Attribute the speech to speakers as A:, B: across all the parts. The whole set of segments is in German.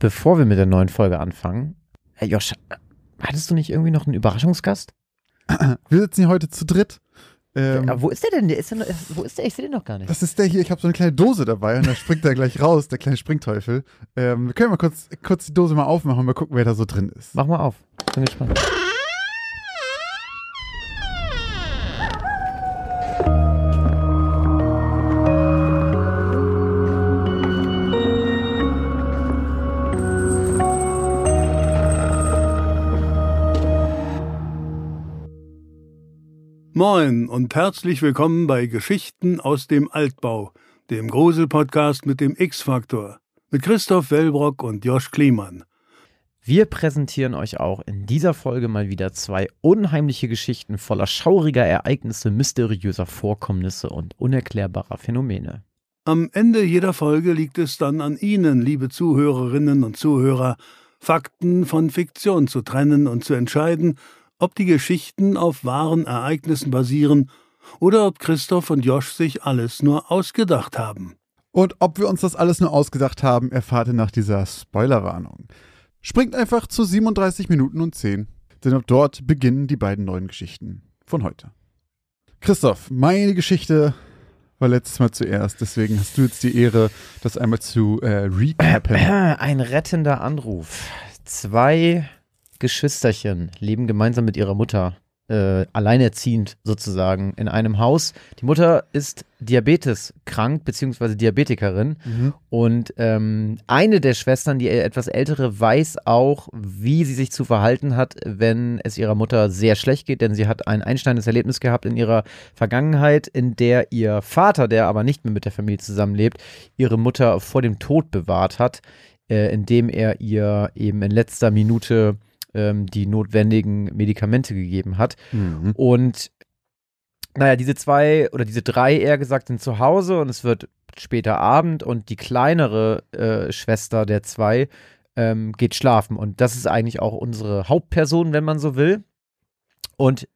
A: bevor wir mit der neuen Folge anfangen, Herr Josh, hattest du nicht irgendwie noch einen Überraschungsgast?
B: Wir sitzen hier heute zu dritt.
A: Ähm, ja, wo ist der denn? Der ist der noch, wo ist der? Ich sehe den noch gar nicht.
B: Das ist der hier. Ich habe so eine kleine Dose dabei und da springt er gleich raus, der kleine Springteufel. Ähm, wir können mal kurz, kurz die Dose mal aufmachen und mal gucken, wer da so drin ist.
A: Mach mal auf. Bin gespannt.
C: Moin und herzlich willkommen bei Geschichten aus dem Altbau, dem Grusel-Podcast mit dem X-Faktor, mit Christoph Wellbrock und Josch Kliemann.
A: Wir präsentieren euch auch in dieser Folge mal wieder zwei unheimliche Geschichten voller schauriger Ereignisse, mysteriöser Vorkommnisse und unerklärbarer Phänomene.
C: Am Ende jeder Folge liegt es dann an Ihnen, liebe Zuhörerinnen und Zuhörer, Fakten von Fiktion zu trennen und zu entscheiden, ob die Geschichten auf wahren Ereignissen basieren oder ob Christoph und Josch sich alles nur ausgedacht haben.
B: Und ob wir uns das alles nur ausgedacht haben, erfahrt ihr nach dieser Spoilerwarnung. Springt einfach zu 37 Minuten und 10, denn ab dort beginnen die beiden neuen Geschichten von heute. Christoph, meine Geschichte war letztes Mal zuerst, deswegen hast du jetzt die Ehre, das einmal zu äh, recappen.
A: Ein rettender Anruf. Zwei Geschwisterchen leben gemeinsam mit ihrer Mutter, äh, alleinerziehend sozusagen, in einem Haus. Die Mutter ist Diabetes krank, beziehungsweise Diabetikerin. Mhm. Und ähm, eine der Schwestern, die etwas ältere, weiß auch, wie sie sich zu verhalten hat, wenn es ihrer Mutter sehr schlecht geht, denn sie hat ein einschneidendes Erlebnis gehabt in ihrer Vergangenheit, in der ihr Vater, der aber nicht mehr mit der Familie zusammenlebt, ihre Mutter vor dem Tod bewahrt hat, äh, indem er ihr eben in letzter Minute ähm, die notwendigen Medikamente gegeben hat. Mhm. Und naja, diese zwei oder diese drei eher gesagt sind zu Hause und es wird später Abend und die kleinere äh, Schwester der zwei ähm, geht schlafen. Und das ist eigentlich auch unsere Hauptperson, wenn man so will. Und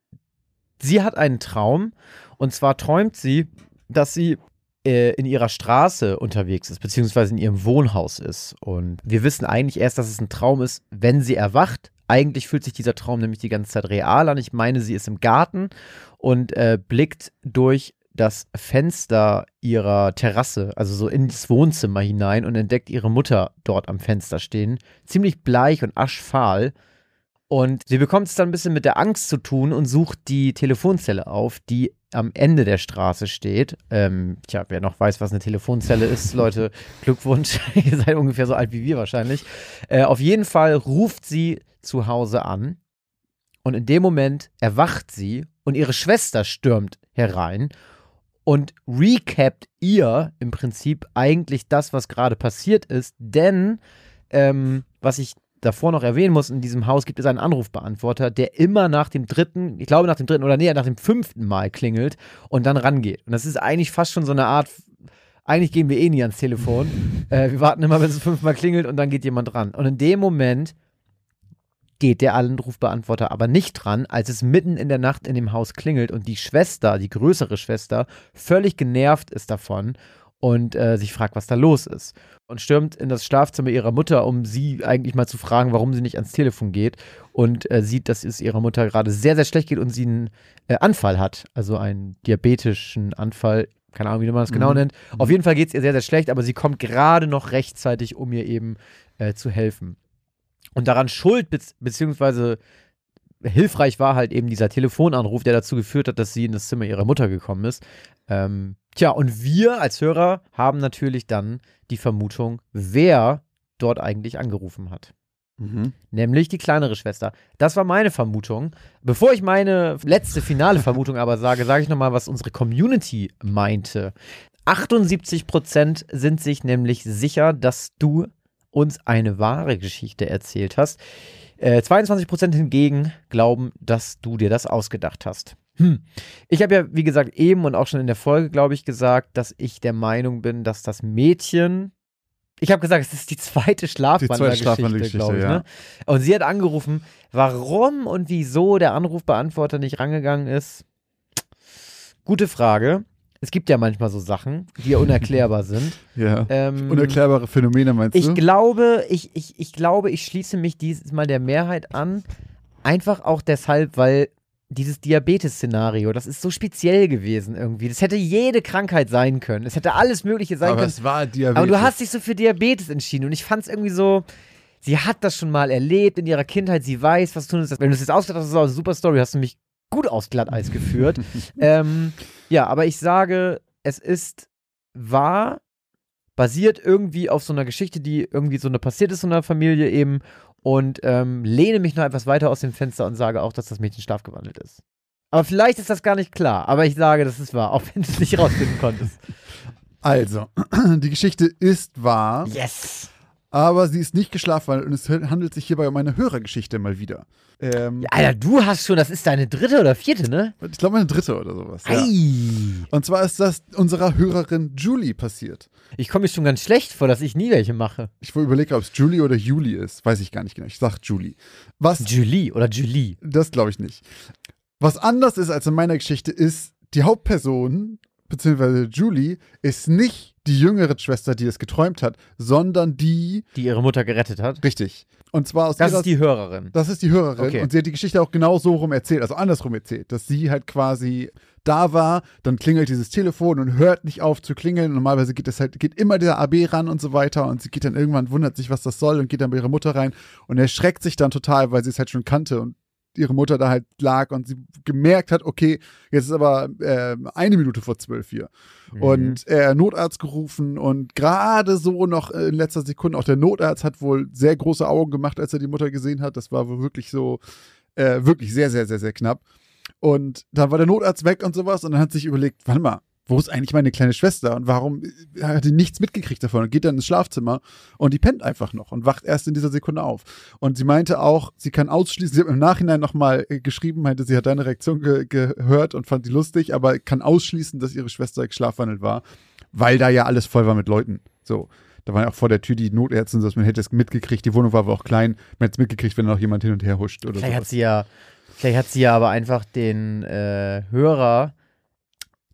A: sie hat einen Traum und zwar träumt sie, dass sie äh, in ihrer Straße unterwegs ist, beziehungsweise in ihrem Wohnhaus ist. Und wir wissen eigentlich erst, dass es ein Traum ist, wenn sie erwacht. Eigentlich fühlt sich dieser Traum nämlich die ganze Zeit real an. Ich meine, sie ist im Garten und äh, blickt durch das Fenster ihrer Terrasse, also so ins Wohnzimmer hinein und entdeckt ihre Mutter dort am Fenster stehen. Ziemlich bleich und aschfahl. Und sie bekommt es dann ein bisschen mit der Angst zu tun und sucht die Telefonzelle auf, die am Ende der Straße steht. Ähm, tja, wer noch weiß, was eine Telefonzelle ist, Leute, Glückwunsch. Ihr seid ungefähr so alt wie wir wahrscheinlich. Äh, auf jeden Fall ruft sie zu Hause an und in dem Moment erwacht sie und ihre Schwester stürmt herein und recapt ihr im Prinzip eigentlich das, was gerade passiert ist, denn ähm, was ich davor noch erwähnen muss, in diesem Haus gibt es einen Anrufbeantworter, der immer nach dem dritten, ich glaube nach dem dritten oder näher nach dem fünften Mal klingelt und dann rangeht. Und das ist eigentlich fast schon so eine Art, eigentlich gehen wir eh nie ans Telefon. Äh, wir warten immer, wenn es fünfmal klingelt und dann geht jemand ran. Und in dem Moment geht der Anrufbeantworter aber nicht dran, als es mitten in der Nacht in dem Haus klingelt und die Schwester, die größere Schwester, völlig genervt ist davon und äh, sich fragt, was da los ist. Und stürmt in das Schlafzimmer ihrer Mutter, um sie eigentlich mal zu fragen, warum sie nicht ans Telefon geht. Und äh, sieht, dass es ihrer Mutter gerade sehr, sehr schlecht geht und sie einen äh, Anfall hat. Also einen diabetischen Anfall. Keine Ahnung, wie man das genau mhm. nennt. Auf jeden Fall geht es ihr sehr, sehr schlecht, aber sie kommt gerade noch rechtzeitig, um ihr eben äh, zu helfen. Und daran schuld, be beziehungsweise hilfreich war halt eben dieser Telefonanruf, der dazu geführt hat, dass sie in das Zimmer ihrer Mutter gekommen ist. Ähm, tja, und wir als Hörer haben natürlich dann die Vermutung, wer dort eigentlich angerufen hat. Mhm. Nämlich die kleinere Schwester. Das war meine Vermutung. Bevor ich meine letzte finale Vermutung aber sage, sage ich nochmal, was unsere Community meinte. 78% sind sich nämlich sicher, dass du uns eine wahre Geschichte erzählt hast. Äh, 22% hingegen glauben, dass du dir das ausgedacht hast. Hm. Ich habe ja, wie gesagt, eben und auch schon in der Folge, glaube ich, gesagt, dass ich der Meinung bin, dass das Mädchen. Ich habe gesagt, es ist die zweite Schlafwandergeschichte, glaube ich. Ja. Ne? Und sie hat angerufen, warum und wieso der Anrufbeantworter nicht rangegangen ist. Gute Frage. Es gibt ja manchmal so Sachen, die ja unerklärbar sind.
B: Ja.
A: Ähm,
B: Unerklärbare Phänomene meinst
A: Ich
B: du?
A: glaube, ich, ich, ich glaube, ich schließe mich dieses Mal der Mehrheit an. Einfach auch deshalb, weil dieses Diabetes-Szenario, das ist so speziell gewesen irgendwie. Das hätte jede Krankheit sein können. Es hätte alles Mögliche sein
B: Aber
A: können.
B: es war Diabetes.
A: Aber du hast dich so für Diabetes entschieden und ich fand es irgendwie so. Sie hat das schon mal erlebt in ihrer Kindheit. Sie weiß, was tun ist. Wenn du es jetzt ausgedacht hast, ist es auch eine super Story. Hast du mich gut aufs Glatteis geführt. ähm, ja, aber ich sage, es ist wahr, basiert irgendwie auf so einer Geschichte, die irgendwie so eine passiert ist in einer Familie eben und ähm, lehne mich noch etwas weiter aus dem Fenster und sage auch, dass das Mädchen schlafgewandelt ist. Aber vielleicht ist das gar nicht klar, aber ich sage, das ist wahr, auch wenn du es nicht rausfinden konntest.
B: Also, die Geschichte ist wahr,
A: Yes!
B: Aber sie ist nicht geschlafwandelt und es handelt sich hierbei um eine Hörergeschichte mal wieder. Ähm,
A: Ja, Alter, du hast schon, das ist deine dritte oder vierte, ne?
B: Ich glaube, meine dritte oder sowas. Ja. Und zwar ist das unserer Hörerin Julie passiert.
A: Ich komme mir schon ganz schlecht vor, dass ich nie welche mache.
B: Ich überlege, ob es Julie oder Julie ist. Weiß ich gar nicht genau. Ich sag Julie. Was,
A: Julie oder Julie.
B: das glaube ich nicht. Was anders ist als in meiner Geschichte ist, die Hauptperson, beziehungsweise Julie, ist nicht die jüngere Schwester, die es geträumt hat, sondern die,
A: Die ihre Mutter gerettet hat.
B: richtig. Und zwar aus
A: Das
B: ihrer
A: ist die Hörerin.
B: Das ist die Hörerin
A: Okay.
B: und sie hat die Geschichte auch genau so rum erzählt, also andersrum erzählt, dass sie halt quasi da war, dann klingelt dieses Telefon und hört nicht auf zu klingeln. Normalerweise geht es halt, geht immer der AB ran und so weiter und sie geht dann irgendwann, wundert sich, was das soll und geht dann bei ihrer Mutter rein und erschreckt sich dann total, weil sie es halt schon kannte und ihre Mutter da halt lag und sie gemerkt hat, okay, jetzt ist aber äh, eine Minute vor zwölf hier.
A: Mhm.
B: Und äh, Notarzt gerufen und gerade so noch in letzter Sekunde, auch der Notarzt hat wohl sehr große Augen gemacht, als er die Mutter gesehen hat. Das war wirklich so, äh, wirklich sehr, sehr, sehr, sehr knapp. Und dann war der Notarzt weg und sowas und dann hat sich überlegt, warte mal, wo ist eigentlich meine kleine Schwester und warum äh, hat die nichts mitgekriegt davon und geht dann ins Schlafzimmer und die pennt einfach noch und wacht erst in dieser Sekunde auf. Und sie meinte auch, sie kann ausschließen, sie hat im Nachhinein nochmal äh, geschrieben, meinte, sie hat deine Reaktion ge gehört und fand die lustig, aber kann ausschließen, dass ihre Schwester geschlafwandelt war, weil da ja alles voll war mit Leuten. So. Da waren ja auch vor der Tür die Notärzte, dass man hätte es mitgekriegt. Die Wohnung war aber auch klein. Man hätte es mitgekriegt, wenn da noch jemand hin und her huscht oder
A: Vielleicht hat
B: sowas.
A: sie ja, vielleicht hat sie ja aber einfach den äh, Hörer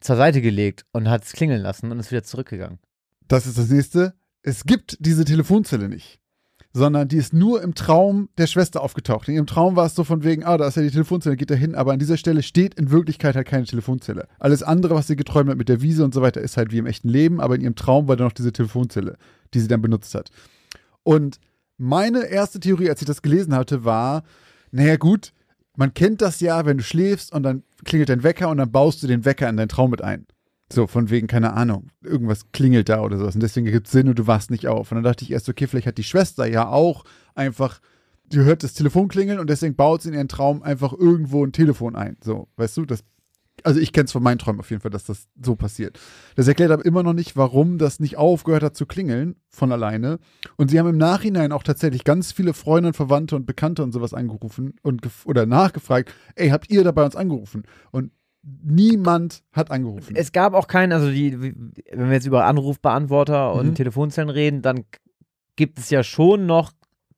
A: zur Seite gelegt und hat es klingeln lassen und ist wieder zurückgegangen.
B: Das ist das nächste. Es gibt diese Telefonzelle nicht. Sondern die ist nur im Traum der Schwester aufgetaucht. In ihrem Traum war es so von wegen, ah, da ist ja die Telefonzelle, geht da hin, aber an dieser Stelle steht in Wirklichkeit halt keine Telefonzelle. Alles andere, was sie geträumt hat mit der Wiese und so weiter, ist halt wie im echten Leben, aber in ihrem Traum war da noch diese Telefonzelle, die sie dann benutzt hat. Und meine erste Theorie, als ich das gelesen hatte, war, naja gut, man kennt das ja, wenn du schläfst und dann klingelt dein Wecker und dann baust du den Wecker in deinen Traum mit ein. So, von wegen, keine Ahnung, irgendwas klingelt da oder sowas. Und deswegen gibt es Sinn und du wachst nicht auf. Und dann dachte ich erst, okay, vielleicht hat die Schwester ja auch einfach, die hört das Telefon klingeln und deswegen baut sie in ihren Traum einfach irgendwo ein Telefon ein. So, weißt du, das. Also ich kenne es von meinen Träumen auf jeden Fall, dass das so passiert. Das erklärt aber immer noch nicht, warum das nicht aufgehört hat zu klingeln von alleine. Und sie haben im Nachhinein auch tatsächlich ganz viele Freunde und Verwandte und Bekannte und sowas angerufen und oder nachgefragt, ey, habt ihr da bei uns angerufen? Und niemand hat angerufen.
A: Es gab auch keinen, also die, wenn wir jetzt über Anrufbeantworter und
B: Mhm.
A: Telefonzellen reden, dann gibt es ja schon noch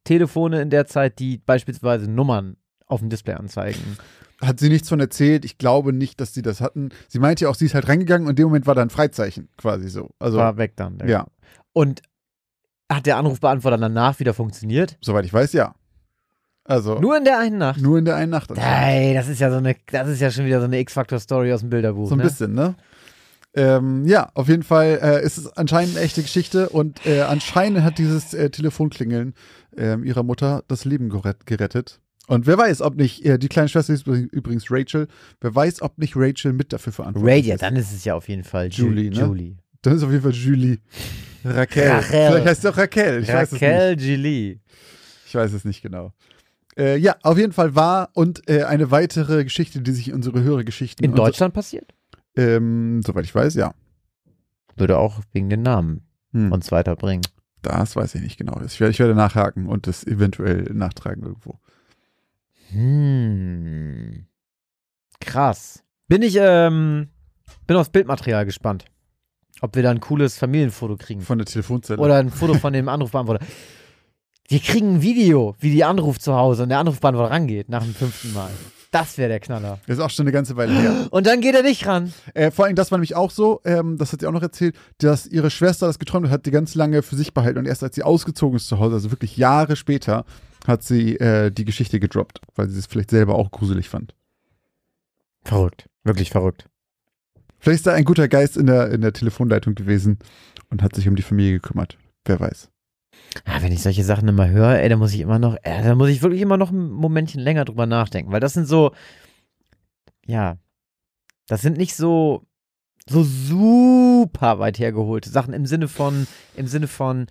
A: Telefone in der Zeit, die beispielsweise Nummern auf dem Display anzeigen.
B: Hat sie nichts von erzählt. Ich glaube nicht, dass sie das hatten. Sie meinte ja auch, sie ist halt reingegangen und in dem Moment war da ein Freizeichen quasi so. Also,
A: War weg dann.
B: ja,
A: Und hat der Anrufbeantworter danach wieder funktioniert?
B: soweit ich weiß, ja. Also, nur,
A: Nur in der einen Nacht?
B: in der einen Nacht.
A: Ey, das ist ja so eine, das ist ja schon wieder so eine X-Factor-Story aus dem Bilderbuch.
B: So ein
A: ne?
B: bisschen, ne? Ähm, ja, auf jeden Fall äh, ist es anscheinend eine echte Geschichte und äh, anscheinend hat dieses äh, Telefonklingeln ähm, ihrer Mutter das Leben gerett, gerettet. Und wer weiß, ob nicht, äh, die kleine Schwester ist übrigens Rachel, wer weiß, ob nicht Rachel mit dafür verantwortlich
A: Radio,
B: ist.
A: dann ist es ja auf jeden Fall Ju-
B: Julie, ne?
A: Julie.
B: Dann ist auf jeden Fall Julie. Raquel.
A: Rachel.
B: Vielleicht heißt sie auch Raquel. Ich es.
A: Raquel Julie.
B: Ich weiß es nicht genau. Äh, ja, auf jeden Fall war und äh, eine weitere Geschichte, die sich in unsere höhere Geschichten.
A: In Deutschland passiert?
B: Ähm, soweit ich weiß, ja.
A: Würde auch wegen den Namen
B: Hm.
A: uns weiterbringen.
B: Das weiß ich nicht genau. Ich werde, ich werde nachhaken und das eventuell nachtragen irgendwo.
A: Hm. Krass. Bin ich, ähm, bin aufs Bildmaterial gespannt. Ob wir da ein cooles Familienfoto kriegen.
B: Von der Telefonzelle.
A: Oder ein Foto von dem Anrufbeantworter. Wir kriegen ein Video, wie die anruft zu Hause und der Anrufbeantworter rangeht nach dem fünften Mal. Das wäre der Knaller.
B: Das ist auch schon eine ganze Weile her.
A: Und dann geht er nicht ran.
B: Äh, vor allem, das war nämlich auch so, ähm, das hat sie auch noch erzählt, dass ihre Schwester das geträumt hat, hat die ganz lange für sich behalten und erst als sie ausgezogen ist zu Hause, also wirklich Jahre später, hat sie äh, die Geschichte gedroppt, weil sie es vielleicht selber auch gruselig fand.
A: Verrückt. Wirklich verrückt.
B: Vielleicht ist da ein guter Geist in der, in der Telefonleitung gewesen und hat sich um die Familie gekümmert. Wer weiß.
A: Ja, wenn ich solche Sachen immer höre, ey, da muss ich immer noch, äh, da muss ich wirklich immer noch ein Momentchen länger drüber nachdenken, weil das sind so, ja, das sind nicht so, so super weit hergeholte Sachen im Sinne von, im Sinne von,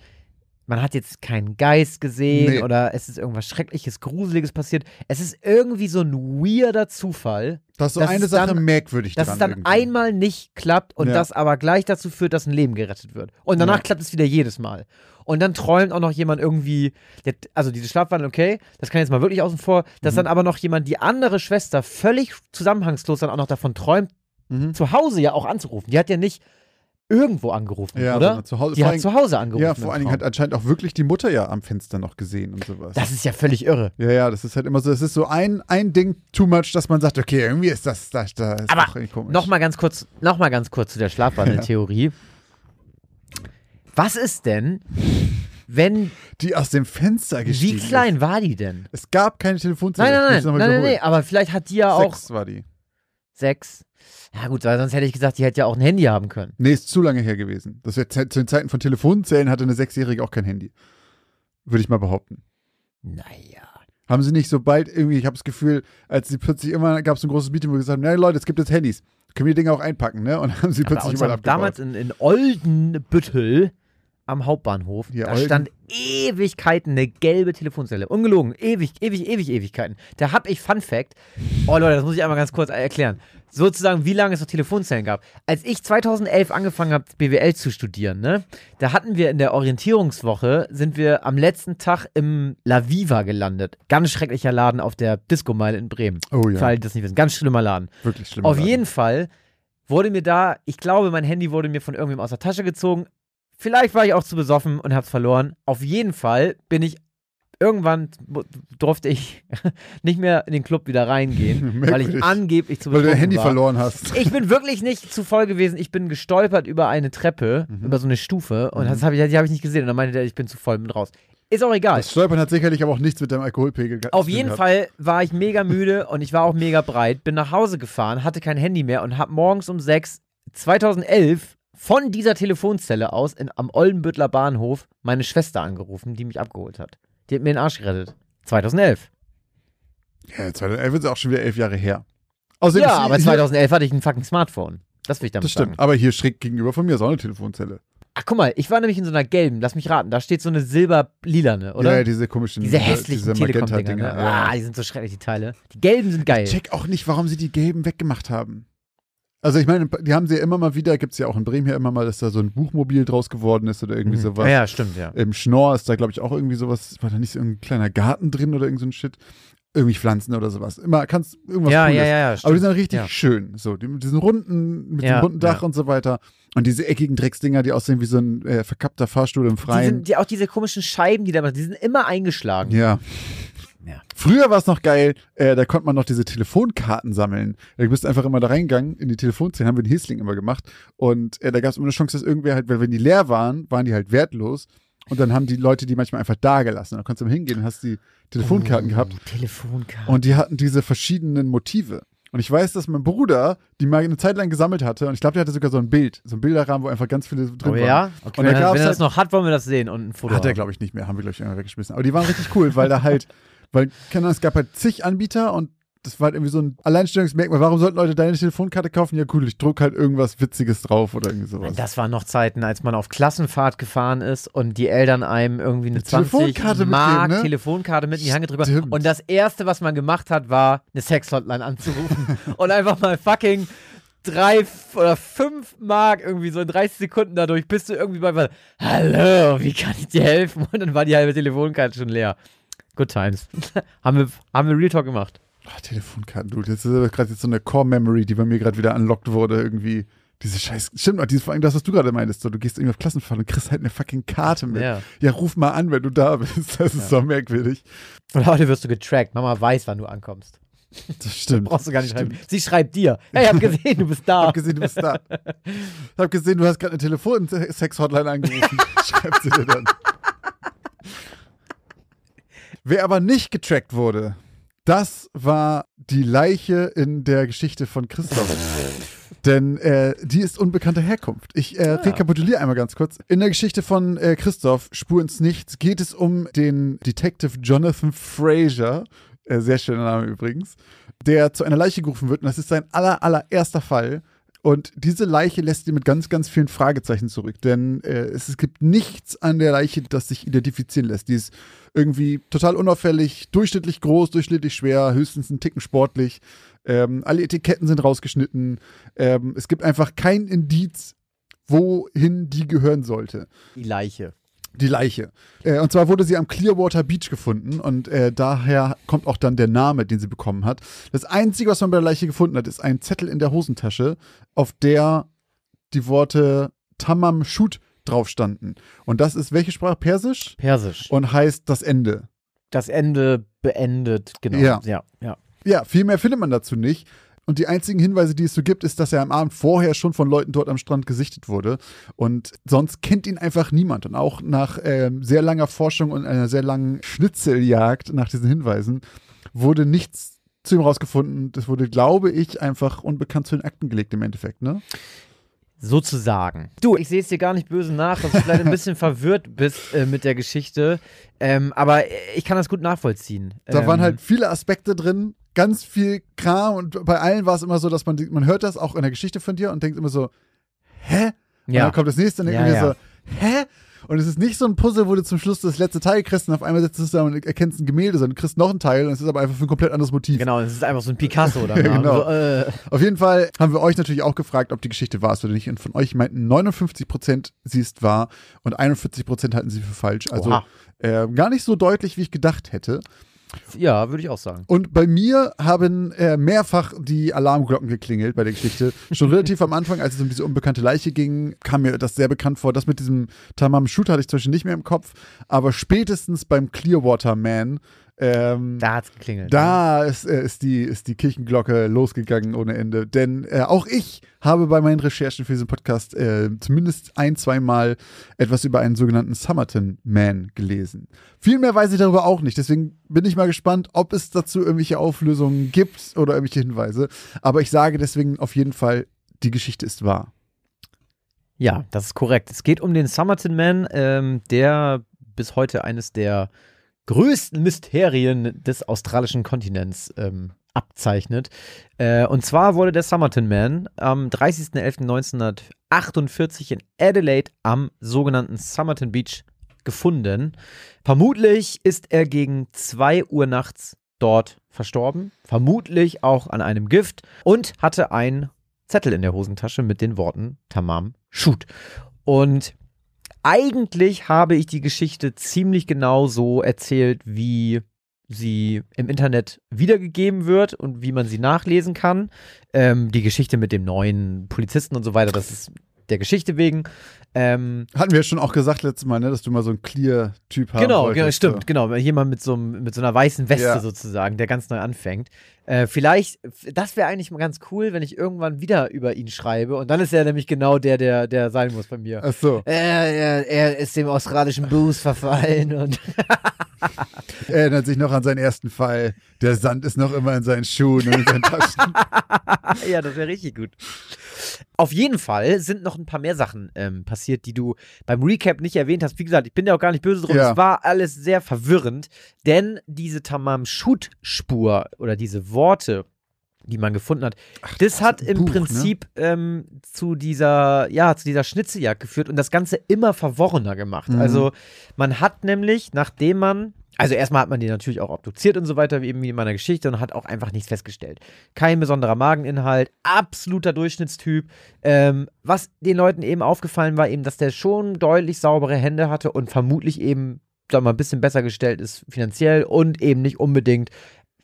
A: man hat jetzt keinen Geist gesehen
B: Nee.
A: oder es ist irgendwas Schreckliches, Gruseliges passiert. Es ist irgendwie so ein weirder Zufall,
B: Das ist so
A: Das
B: eine Sache
A: dann-
B: merkwürdig
A: dass es dann
B: irgendwie.
A: einmal nicht klappt und
B: Ja.
A: das aber gleich dazu führt, dass ein Leben gerettet wird. Und danach
B: Ja.
A: klappt es wieder jedes Mal. Und dann träumt auch noch jemand irgendwie, der, also diese Schlafwandel, okay, das kann jetzt mal wirklich außen vor, dass
B: Mhm.
A: dann aber noch jemand, die andere Schwester, völlig zusammenhangslos dann auch noch davon träumt,
B: Mhm.
A: zu Hause ja auch anzurufen. Die hat ja nicht irgendwo angerufen,
B: Ja,
A: oder?
B: zu Hause.
A: Die hat zu Hause angerufen.
B: Ja, vor allen Dingen hat anscheinend auch wirklich die Mutter ja am Fenster noch gesehen und sowas.
A: Das ist ja völlig irre.
B: ja, ja, das ist halt immer so, es ist so ein, ein Ding too much, dass man sagt, okay, irgendwie ist das, das, das ist
A: Aber
B: komisch.
A: Noch mal ganz kurz, noch mal ganz kurz zu der Schlafwandeltheorie. Was ist denn, wenn
B: Die aus dem Fenster
A: wie
B: gestiegen ist.
A: klein war die denn?
B: Es gab keine Telefonzelle.
A: Nein, nein, nein, nein, nein, aber vielleicht hat die ja auch
B: Sechs war die.
A: Sechs. Ja gut, weil sonst hätte ich gesagt, die hätte ja auch ein Handy haben können.
B: Nee, ist zu lange her gewesen. Das wär, zu den Zeiten von Telefonzellen hatte eine Sechsjährige auch kein Handy. Würde ich mal behaupten.
A: Naja.
B: Haben sie nicht so bald irgendwie, ich habe das Gefühl, als sie plötzlich immer, gab es ein großes Meeting, wo sie gesagt haben, na Leute, es gibt jetzt Handys. Können wir die Dinge auch einpacken, ne? Und haben sie
A: Aber
B: plötzlich überall abgebaut.
A: damals in, in Oldenbüttel am Hauptbahnhof,
B: Ja,
A: da
B: Olden-
A: stand Ewigkeiten eine gelbe Telefonzelle. Ungelogen. Ewig, ewig, ewig, Ewigkeiten. Da hab ich Fun Fact. Oh Leute, das muss ich einmal ganz kurz erklären. Sozusagen, wie lange es noch Telefonzellen gab. Als ich 2011 angefangen habe, BWL zu studieren, ne, da hatten wir in der Orientierungswoche, sind wir am letzten Tag im La Viva gelandet. Ganz schrecklicher Laden auf der Disco-Meile in Bremen.
B: Oh
A: Für
B: ja,
A: alle, die das nicht wissen. Ganz schlimmer Laden.
B: wirklich schlimm.
A: Auf jeden Fall wurde mir da, ich glaube, mein Handy wurde mir von irgendwem aus der Tasche gezogen. Vielleicht war ich auch zu besoffen und hab's verloren. Auf jeden Fall bin ich irgendwann durfte ich nicht mehr in den Club wieder reingehen, weil ich angeblich zu
B: Weil du dein Handy
A: war.
B: verloren hast.
A: Ich bin wirklich nicht zu voll gewesen. Ich bin gestolpert über eine Treppe,
B: Mhm.
A: über so eine Stufe und das habe ich, die habe ich nicht gesehen. Und dann meinte der, ich bin zu voll, bin raus. Ist auch egal.
B: Das Stolpern hat sicherlich aber auch nichts mit deinem Alkoholpegel gehabt.
A: Auf jeden Fall war ich mega müde und ich war auch mega breit, bin nach Hause gefahren, hatte kein Handy mehr und habe morgens um 6 2011 von dieser Telefonzelle aus in, am Oldenbüttler Bahnhof meine Schwester angerufen, die mich abgeholt hat. Die hat mir den Arsch gerettet. 2011.
B: Ja, 2011 ist auch schon wieder elf Jahre her. Außerdem
A: Ja, aber
B: hier-
A: 2011 hatte ich ein fucking Smartphone. Das will ich damit
B: Das stimmt.
A: sagen.
B: Aber hier schräg gegenüber von mir ist auch eine Telefonzelle.
A: Ach, guck mal, ich war nämlich in so einer gelben, lass mich raten, da steht so eine silber-lilane, oder?
B: Ja, ja, diese komischen,
A: diese hässlichen
B: diese
A: Telekom-Dinger. Ne?
B: Ja.
A: Ah, die sind so schrecklich, die Teile. Die gelben sind geil.
B: Ich check auch nicht, warum sie die gelben weggemacht haben. Also ich meine, die haben sie ja immer mal wieder, gibt es ja auch in Bremen hier immer mal, dass da so ein Buchmobil draus geworden ist oder irgendwie
A: Mhm.
B: sowas.
A: Ja, ja, stimmt, ja.
B: Im Schnorr ist da, glaube ich, auch irgendwie sowas, war da nicht so ein kleiner Garten drin oder irgend so ein Shit? Irgendwie Pflanzen oder sowas. Immer kannst irgendwas
A: Ja,
B: Cooles.
A: ja, ja, ja,
B: Aber die sind richtig
A: Ja.
B: schön. So, die, mit diesen runden, mit
A: Ja,
B: dem runden Dach
A: ja.
B: und so weiter. Und diese eckigen Drecksdinger, die aussehen wie so ein äh, verkappter Fahrstuhl im
A: Die
B: Freien.
A: sind, die, auch diese komischen Scheiben, die da die sind immer eingeschlagen.
B: Ja.
A: Ja.
B: Früher war es noch geil, äh, da konnte man noch diese Telefonkarten sammeln. Da bist du einfach immer da reingegangen in die Telefonzellen, haben wir in Hiesling immer gemacht. Und äh, da gab es immer eine Chance, dass irgendwer halt, weil wenn die leer waren, waren die halt wertlos. Und dann haben die Leute die manchmal einfach da gelassen. Da konntest du hingehen und hast die Telefonkarten
A: Oh,
B: gehabt.
A: Telefonkarten.
B: Und die hatten diese verschiedenen Motive. Und ich weiß, dass mein Bruder die mal eine Zeit lang gesammelt hatte. Und ich glaube, der hatte sogar so ein Bild, so ein Bilderrahmen, wo einfach ganz viele drin
A: oh
B: waren.
A: ja? Okay,
B: Und
A: wenn, er, wenn er das
B: halt-
A: noch hat, wollen wir das sehen und ein Foto
B: Hat er, glaube ich, nicht mehr. Haben wir, glaube ich, irgendwann weggeschmissen. Aber die waren richtig cool, weil da halt, weil, keine Ahnung, es gab halt zig Anbieter und das war halt irgendwie so ein Alleinstellungsmerkmal. Warum sollten Leute deine Telefonkarte kaufen? Ja, cool, ich druck halt irgendwas Witziges drauf oder irgendwie sowas.
A: Das waren noch Zeiten, als man auf Klassenfahrt gefahren ist und die Eltern einem irgendwie eine
B: Eine
A: 20
B: Telefonkarte
A: Mark
B: mitgeben, ne?
A: Telefonkarte mit in die Hand haben.
B: Stimmt.
A: Und das Erste, was man gemacht hat, war, eine Sexhotline anzurufen und einfach mal fucking drei oder fünf Mark irgendwie so in 30 Sekunden dadurch, bist du irgendwie bei, hallo, wie kann ich dir helfen? Und dann war die halbe Telefonkarte schon leer. Good times. haben, wir, haben wir Real Talk gemacht.
B: Ach, Telefonkarten, du. Das ist gerade jetzt so eine Core-Memory, die bei mir gerade wieder unlocked wurde, irgendwie. Diese Scheiß. Stimmt, dieses, vor allem das, was du gerade meintest. So, du gehst irgendwie auf Klassenfahrt und kriegst halt eine fucking Karte mit. Ja.
A: Ja.
B: ruf mal an, wenn du da bist. Das ist so merkwürdig.
A: Und heute wirst du getrackt. Mama weiß, wann du ankommst.
B: Das stimmt.
A: Brauchst du gar nicht
B: Stimmt.
A: schreiben. Sie schreibt dir. Hey, ich hab gesehen, du bist
B: Ich
A: da.
B: hab gesehen, du bist da. Ich hab gesehen, du hast gerade eine Telefon-Sex-Hotline angerufen. Schreibt sie dir dann. Wer aber nicht getrackt wurde, das war die Leiche in der Geschichte von Christoph. Denn äh, die ist unbekannter Herkunft. Ich äh, rekapituliere einmal ganz kurz. In der Geschichte von äh, Christoph, Spur ins Nichts, geht es um den Detective Jonathan Fraser, äh, sehr schöner Name übrigens, der zu einer Leiche gerufen wird. Und das ist sein aller, allererster Fall. Und diese Leiche lässt ihn mit ganz, ganz vielen Fragezeichen zurück. Denn äh, es, es gibt nichts an der Leiche, das sich identifizieren lässt. Die ist irgendwie total unauffällig, durchschnittlich groß, durchschnittlich schwer, höchstens einen Ticken sportlich. Ähm, alle Etiketten sind rausgeschnitten. Ähm, es gibt einfach kein Indiz, wohin die gehören sollte.
A: Die Leiche.
B: Die Leiche. Äh, und zwar wurde sie am Clearwater Beach gefunden und äh, daher kommt auch dann der Name, den sie bekommen hat. Das Einzige, was man bei der Leiche gefunden hat, ist ein Zettel in der Hosentasche, auf der die Worte Tamam Shut drauf standen. Und das ist welche Sprache? Persisch?
A: Persisch.
B: Und heißt das Ende.
A: Das Ende beendet, genau.
B: Ja.
A: ja, ja.
B: Ja, viel mehr findet man dazu nicht. Und die einzigen Hinweise, die es so gibt, ist, dass er am Abend vorher schon von Leuten dort am Strand gesichtet wurde. Und sonst kennt ihn einfach niemand. Und auch nach ähm, sehr langer Forschung und einer sehr langen Schnitzeljagd nach diesen Hinweisen wurde nichts zu ihm rausgefunden. Das wurde, glaube ich, einfach unbekannt zu den Akten gelegt im Endeffekt, ne?
A: Sozusagen. Du, ich sehe es dir gar nicht böse nach, dass du vielleicht ein bisschen verwirrt bist äh, mit der Geschichte. Ähm, aber ich kann das gut nachvollziehen.
B: Da
A: ähm,
B: waren halt viele Aspekte drin, ganz viel Kram und bei allen war es immer so, dass man, man hört das auch in der Geschichte von dir und denkt immer so, hä? Und
A: Ja.
B: dann kommt das nächste und denkt
A: Ja,
B: mir
A: ja.
B: so, hä? Und es ist nicht so ein Puzzle, wo du zum Schluss das letzte Teil kriegst und auf einmal sitzt du da und erkennst ein Gemälde, sondern du kriegst noch ein Teil und es ist aber einfach für ein komplett anderes Motiv.
A: Genau, es ist einfach so ein Picasso da.
B: Ja, genau.
A: So, äh,
B: Auf jeden Fall haben wir euch natürlich auch gefragt, ob die Geschichte wahr ist oder nicht. Und von euch meinten 59% sie ist wahr und 41% halten sie für falsch. Also äh, gar nicht so deutlich, wie ich gedacht hätte.
A: Ja, würde ich auch sagen.
B: Und bei mir haben äh, mehrfach die Alarmglocken geklingelt bei der Geschichte. Schon relativ am Anfang, als es um diese unbekannte Leiche ging, kam mir das sehr bekannt vor. Das mit diesem Tamam Shoot hatte ich Beispiel nicht mehr im Kopf. Aber spätestens beim Clearwater Man, ähm,
A: Da hat's geklingelt.
B: da ist, äh, ist, die, ist die Kirchenglocke losgegangen ohne Ende. Denn äh, auch ich habe bei meinen Recherchen für diesen Podcast äh, zumindest ein, zweimal etwas über einen sogenannten Summerton Man gelesen. Viel mehr weiß ich darüber auch nicht. Deswegen bin ich mal gespannt, ob es dazu irgendwelche Auflösungen gibt oder irgendwelche Hinweise. Aber ich sage deswegen auf jeden Fall, die Geschichte ist wahr.
A: Ja, das ist korrekt. Es geht um den Summerton Man, ähm, der bis heute eines der größten Mysterien des australischen Kontinents ähm, abzeichnet. Äh, und zwar wurde der Summerton Man am 30.11.1948 in Adelaide am sogenannten Summerton Beach gefunden. Vermutlich ist er gegen 2 Uhr nachts dort verstorben, vermutlich auch an einem Gift und hatte ein Zettel in der Hosentasche mit den Worten Tamam Shoot. Und eigentlich habe ich die Geschichte ziemlich genau so erzählt, wie sie im Internet wiedergegeben wird und wie man sie nachlesen kann. Ähm, die Geschichte mit dem neuen Polizisten und so weiter, das ist der Geschichte wegen. Ähm,
B: Hatten wir ja schon auch gesagt letztes Mal, ne, dass du mal so einen Clear-Typ haben
A: Genau,
B: wolltest,
A: genau, stimmt,
B: so.
A: genau. Jemand mit so, einem- mit so einer weißen Weste
B: Ja.
A: sozusagen, der ganz neu anfängt. Äh, vielleicht, das wäre eigentlich mal ganz cool, wenn ich irgendwann wieder über ihn schreibe. Und dann ist er nämlich genau der, der, der sein muss bei mir.
B: Ach so.
A: Äh, er, er ist dem australischen Blues verfallen und
B: erinnert sich noch an seinen ersten Fall. Der Sand ist noch immer in seinen Schuhen und in seinen Taschen.
A: ja, das wäre richtig gut. Auf jeden Fall sind noch ein paar mehr Sachen ähm, passiert, die du beim Recap nicht erwähnt hast. Wie gesagt, ich bin ja auch gar nicht böse drum.
B: Ja.
A: Es war alles sehr verwirrend, denn diese Tamam-Shoot-Spur oder diese Worte, die man gefunden hat, das hat
B: ein
A: im
B: Buch, ne?
A: Prinzip ähm, zu dieser, ja, zu dieser Schnitzeljagd geführt und das Ganze immer verworrener gemacht.
B: Mhm.
A: Also man hat nämlich, nachdem man, also erstmal hat man die natürlich auch obduziert und so weiter, wie eben wie in meiner Geschichte, und hat auch einfach nichts festgestellt. Kein besonderer Mageninhalt, absoluter Durchschnittstyp. Ähm, was den Leuten eben aufgefallen war, eben, dass der schon deutlich saubere Hände hatte und vermutlich eben, sagen wir mal, ein bisschen besser gestellt ist finanziell und eben nicht unbedingt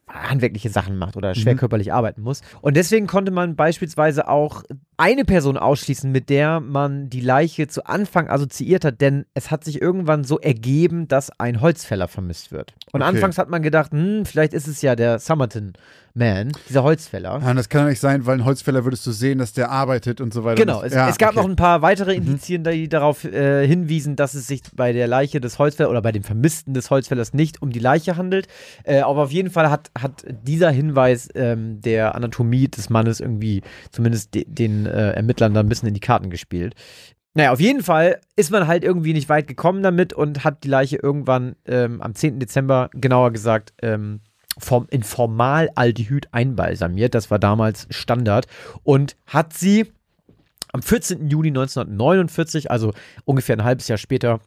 A: handwerkliche Sachen macht oder schwer
B: Mhm.
A: körperlich arbeiten muss. Und deswegen konnte man beispielsweise auch eine Person ausschließen, mit der man die Leiche zu Anfang assoziiert hat, denn es hat sich irgendwann so ergeben, dass ein Holzfäller vermisst wird. Und
B: Okay.
A: anfangs hat man gedacht, hm, vielleicht ist es ja der Summerton Man, dieser Holzfäller.
B: Ja, das kann doch nicht sein, weil ein Holzfäller würdest du sehen, dass der arbeitet und so weiter.
A: Genau, es,
B: ja,
A: es gab
B: okay. Mhm.
A: noch ein paar weitere Indizien, die darauf äh, hinwiesen, dass es sich bei der Leiche des Holzfällers oder bei dem Vermissten des Holzfällers nicht um die Leiche handelt. Äh, aber auf jeden Fall hat, hat dieser Hinweis ähm, der Anatomie des Mannes irgendwie zumindest de den äh, Ermittlern da ein bisschen in die Karten gespielt. Naja, auf jeden Fall ist man halt irgendwie nicht weit gekommen damit und hat die Leiche irgendwann ähm, am 10. Dezember, genauer gesagt, ähm, vom, in Formaldehyd einbalsamiert. Das war damals Standard. Und hat sie am 14. Juni 1949, also ungefähr ein halbes Jahr später,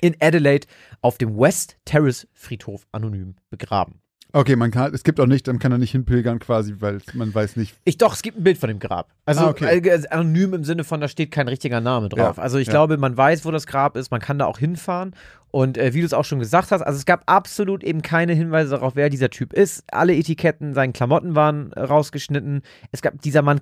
A: in Adelaide auf dem West Terrace Friedhof anonym begraben.
B: Okay, man kann, es gibt auch nicht, dann kann er nicht hinpilgern quasi, weil man weiß nicht.
A: Ich doch, es gibt ein Bild von dem Grab. Also
B: Ah, okay.
A: äh, anonym im Sinne von, da steht kein richtiger Name drauf.
B: Ja,
A: also ich
B: ja.
A: glaube, man weiß, wo das Grab ist, man kann da auch hinfahren. Und äh, wie du es auch schon gesagt hast, also es gab absolut eben keine Hinweise darauf, wer dieser Typ ist. Alle Etiketten, seinen Klamotten waren äh, rausgeschnitten. Es gab dieser Mann.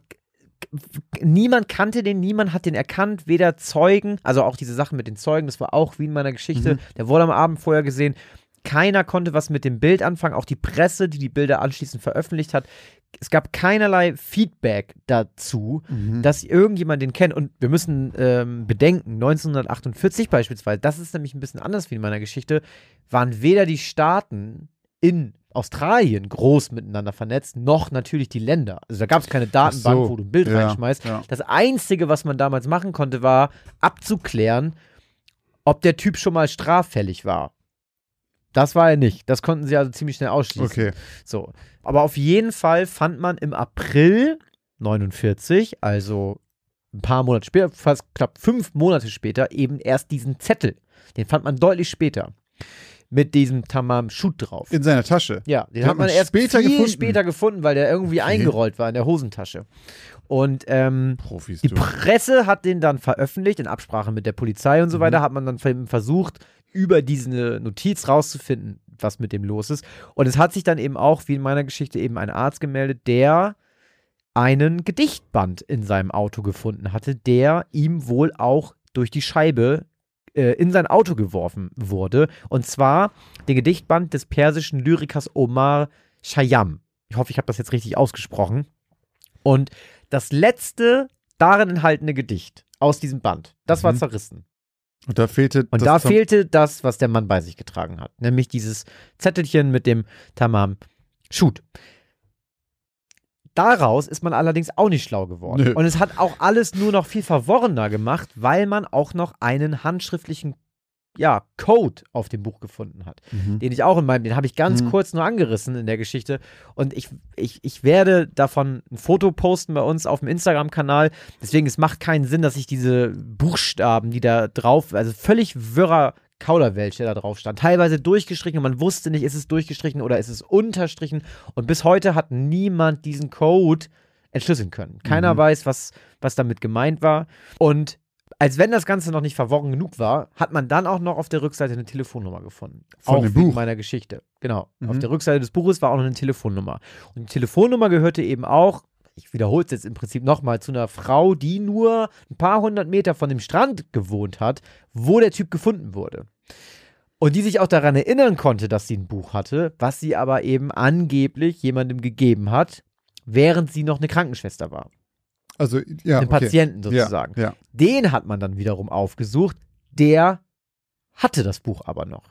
A: Niemand kannte den, niemand hat den erkannt, weder Zeugen, also auch diese Sachen mit den Zeugen, das war auch wie in meiner Geschichte,
B: Mhm.
A: der wurde am Abend vorher gesehen. Keiner konnte was mit dem Bild anfangen, auch die Presse, die die Bilder anschließend veröffentlicht hat. Es gab keinerlei Feedback dazu,
B: Mhm.
A: dass irgendjemand den kennt. Und wir müssen ähm, bedenken, 1948 beispielsweise, das ist nämlich ein bisschen anders wie in meiner Geschichte, waren weder die Staaten in Australien groß miteinander vernetzt, noch natürlich die Länder. Also da gab es keine Datenbank,
B: so,
A: wo du ein Bild
B: ja,
A: reinschmeißt.
B: ja.
A: Das Einzige, was man damals machen konnte, war abzuklären, ob der Typ schon mal straffällig war. Das war er nicht. Das konnten sie also ziemlich schnell ausschließen.
B: Okay.
A: So. Aber auf jeden Fall fand man im April 49, also ein paar Monate später, fast knapp fünf Monate später, eben erst diesen Zettel. Den fand man deutlich später. Mit diesem Tamam Shoot drauf.
B: In seiner Tasche.
A: Ja, den
B: Den
A: hat man erst
B: später
A: viel
B: gefunden.
A: später gefunden, weil der irgendwie eingerollt war in der Hosentasche. Und ähm,
B: Profis,
A: die. Presse hat den dann veröffentlicht, in Absprache mit der Polizei und so
B: Mhm.
A: weiter, hat man dann ver- versucht, über diese Notiz rauszufinden, was mit dem los ist. Und es hat sich dann eben auch, wie in meiner Geschichte, eben ein Arzt gemeldet, der einen Gedichtband in seinem Auto gefunden hatte, der ihm wohl auch durch die Scheibe äh, in sein Auto geworfen wurde. Und zwar den Gedichtband des persischen Lyrikers Omar Khayyam. Ich hoffe, ich habe das jetzt richtig ausgesprochen. Und das letzte darin enthaltene Gedicht aus diesem Band, das war
B: Mhm.
A: zerrissen.
B: Und da fehlte.
A: Und
B: das
A: da fehlte das, was der Mann bei sich getragen hat, nämlich dieses Zettelchen mit dem Tamam Shoot. Daraus ist man allerdings auch nicht schlau geworden.
B: Nö.
A: Und es hat auch alles nur noch viel verworrener gemacht, weil man auch noch einen handschriftlichen ja, Code auf dem Buch gefunden hat
B: Mhm.
A: den ich auch in meinem, den habe ich ganz
B: Mhm.
A: kurz nur angerissen in der Geschichte. Und ich, ich, ich werde davon ein Foto posten bei uns auf dem Instagram-Kanal. Deswegen, es macht keinen Sinn, dass ich diese Buchstaben, die da drauf, also völlig wirrer Kauderwelsch, der da drauf stand, teilweise durchgestrichen und man wusste nicht, ist es durchgestrichen oder ist es unterstrichen. Und bis heute hat niemand diesen Code entschlüsseln können. Keiner
B: Mhm.
A: weiß, was, was damit gemeint war. Und als wenn das Ganze noch nicht verworren genug war, hat man dann auch noch auf der Rückseite eine Telefonnummer gefunden.
B: Von
A: auch
B: dem Buch?
A: meiner Geschichte. Genau.
B: Mhm.
A: Auf der Rückseite des Buches war auch noch eine Telefonnummer. Und die Telefonnummer gehörte eben auch, ich wiederhole es jetzt im Prinzip nochmal, zu einer Frau, die nur ein paar hundert Meter von dem Strand gewohnt hat, wo der Typ gefunden wurde. Und die sich auch daran erinnern konnte, dass sie ein Buch hatte, was sie aber eben angeblich jemandem gegeben hat, während sie noch eine Krankenschwester war.
B: Also, ja.
A: Einem
B: okay.
A: Patienten sozusagen.
B: Ja, ja.
A: Den hat man dann wiederum aufgesucht. Der hatte das Buch aber noch.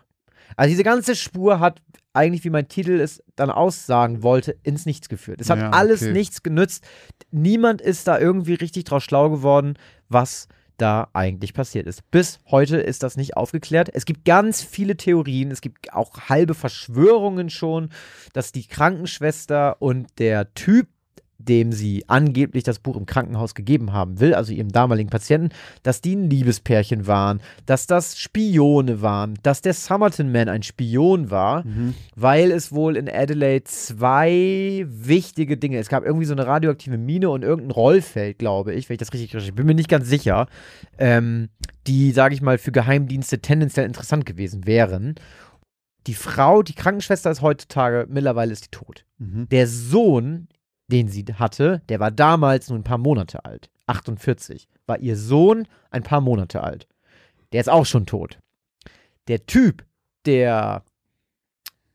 A: Also diese ganze Spur hat eigentlich, wie mein Titel es dann aussagen wollte, ins Nichts geführt. Es hat
B: Ja,
A: alles
B: okay.
A: nichts genützt. Niemand ist da irgendwie richtig draus schlau geworden, was da eigentlich passiert ist. Bis heute ist das nicht aufgeklärt. Es gibt ganz viele Theorien, es gibt auch halbe Verschwörungen schon, dass die Krankenschwester und der Typ, dem sie angeblich das Buch im Krankenhaus gegeben haben will, also ihrem damaligen Patienten, dass die ein Liebespärchen waren, dass das Spione waren, dass der Summerton Man ein Spion war,
B: Mhm.
A: weil es wohl in Adelaide zwei wichtige Dinge, es gab irgendwie so eine radioaktive Mine und irgendein Rollfeld, glaube ich, wenn ich das richtig recherchiere, bin mir nicht ganz sicher, ähm, die, sage ich mal, für Geheimdienste tendenziell interessant gewesen wären. Die Frau, die Krankenschwester ist heutzutage, mittlerweile ist die tot
B: Mhm.
A: der Sohn den sie hatte, der war damals nur ein paar Monate alt. 48. War ihr Sohn ein paar Monate alt. Der ist auch schon tot. Der Typ, der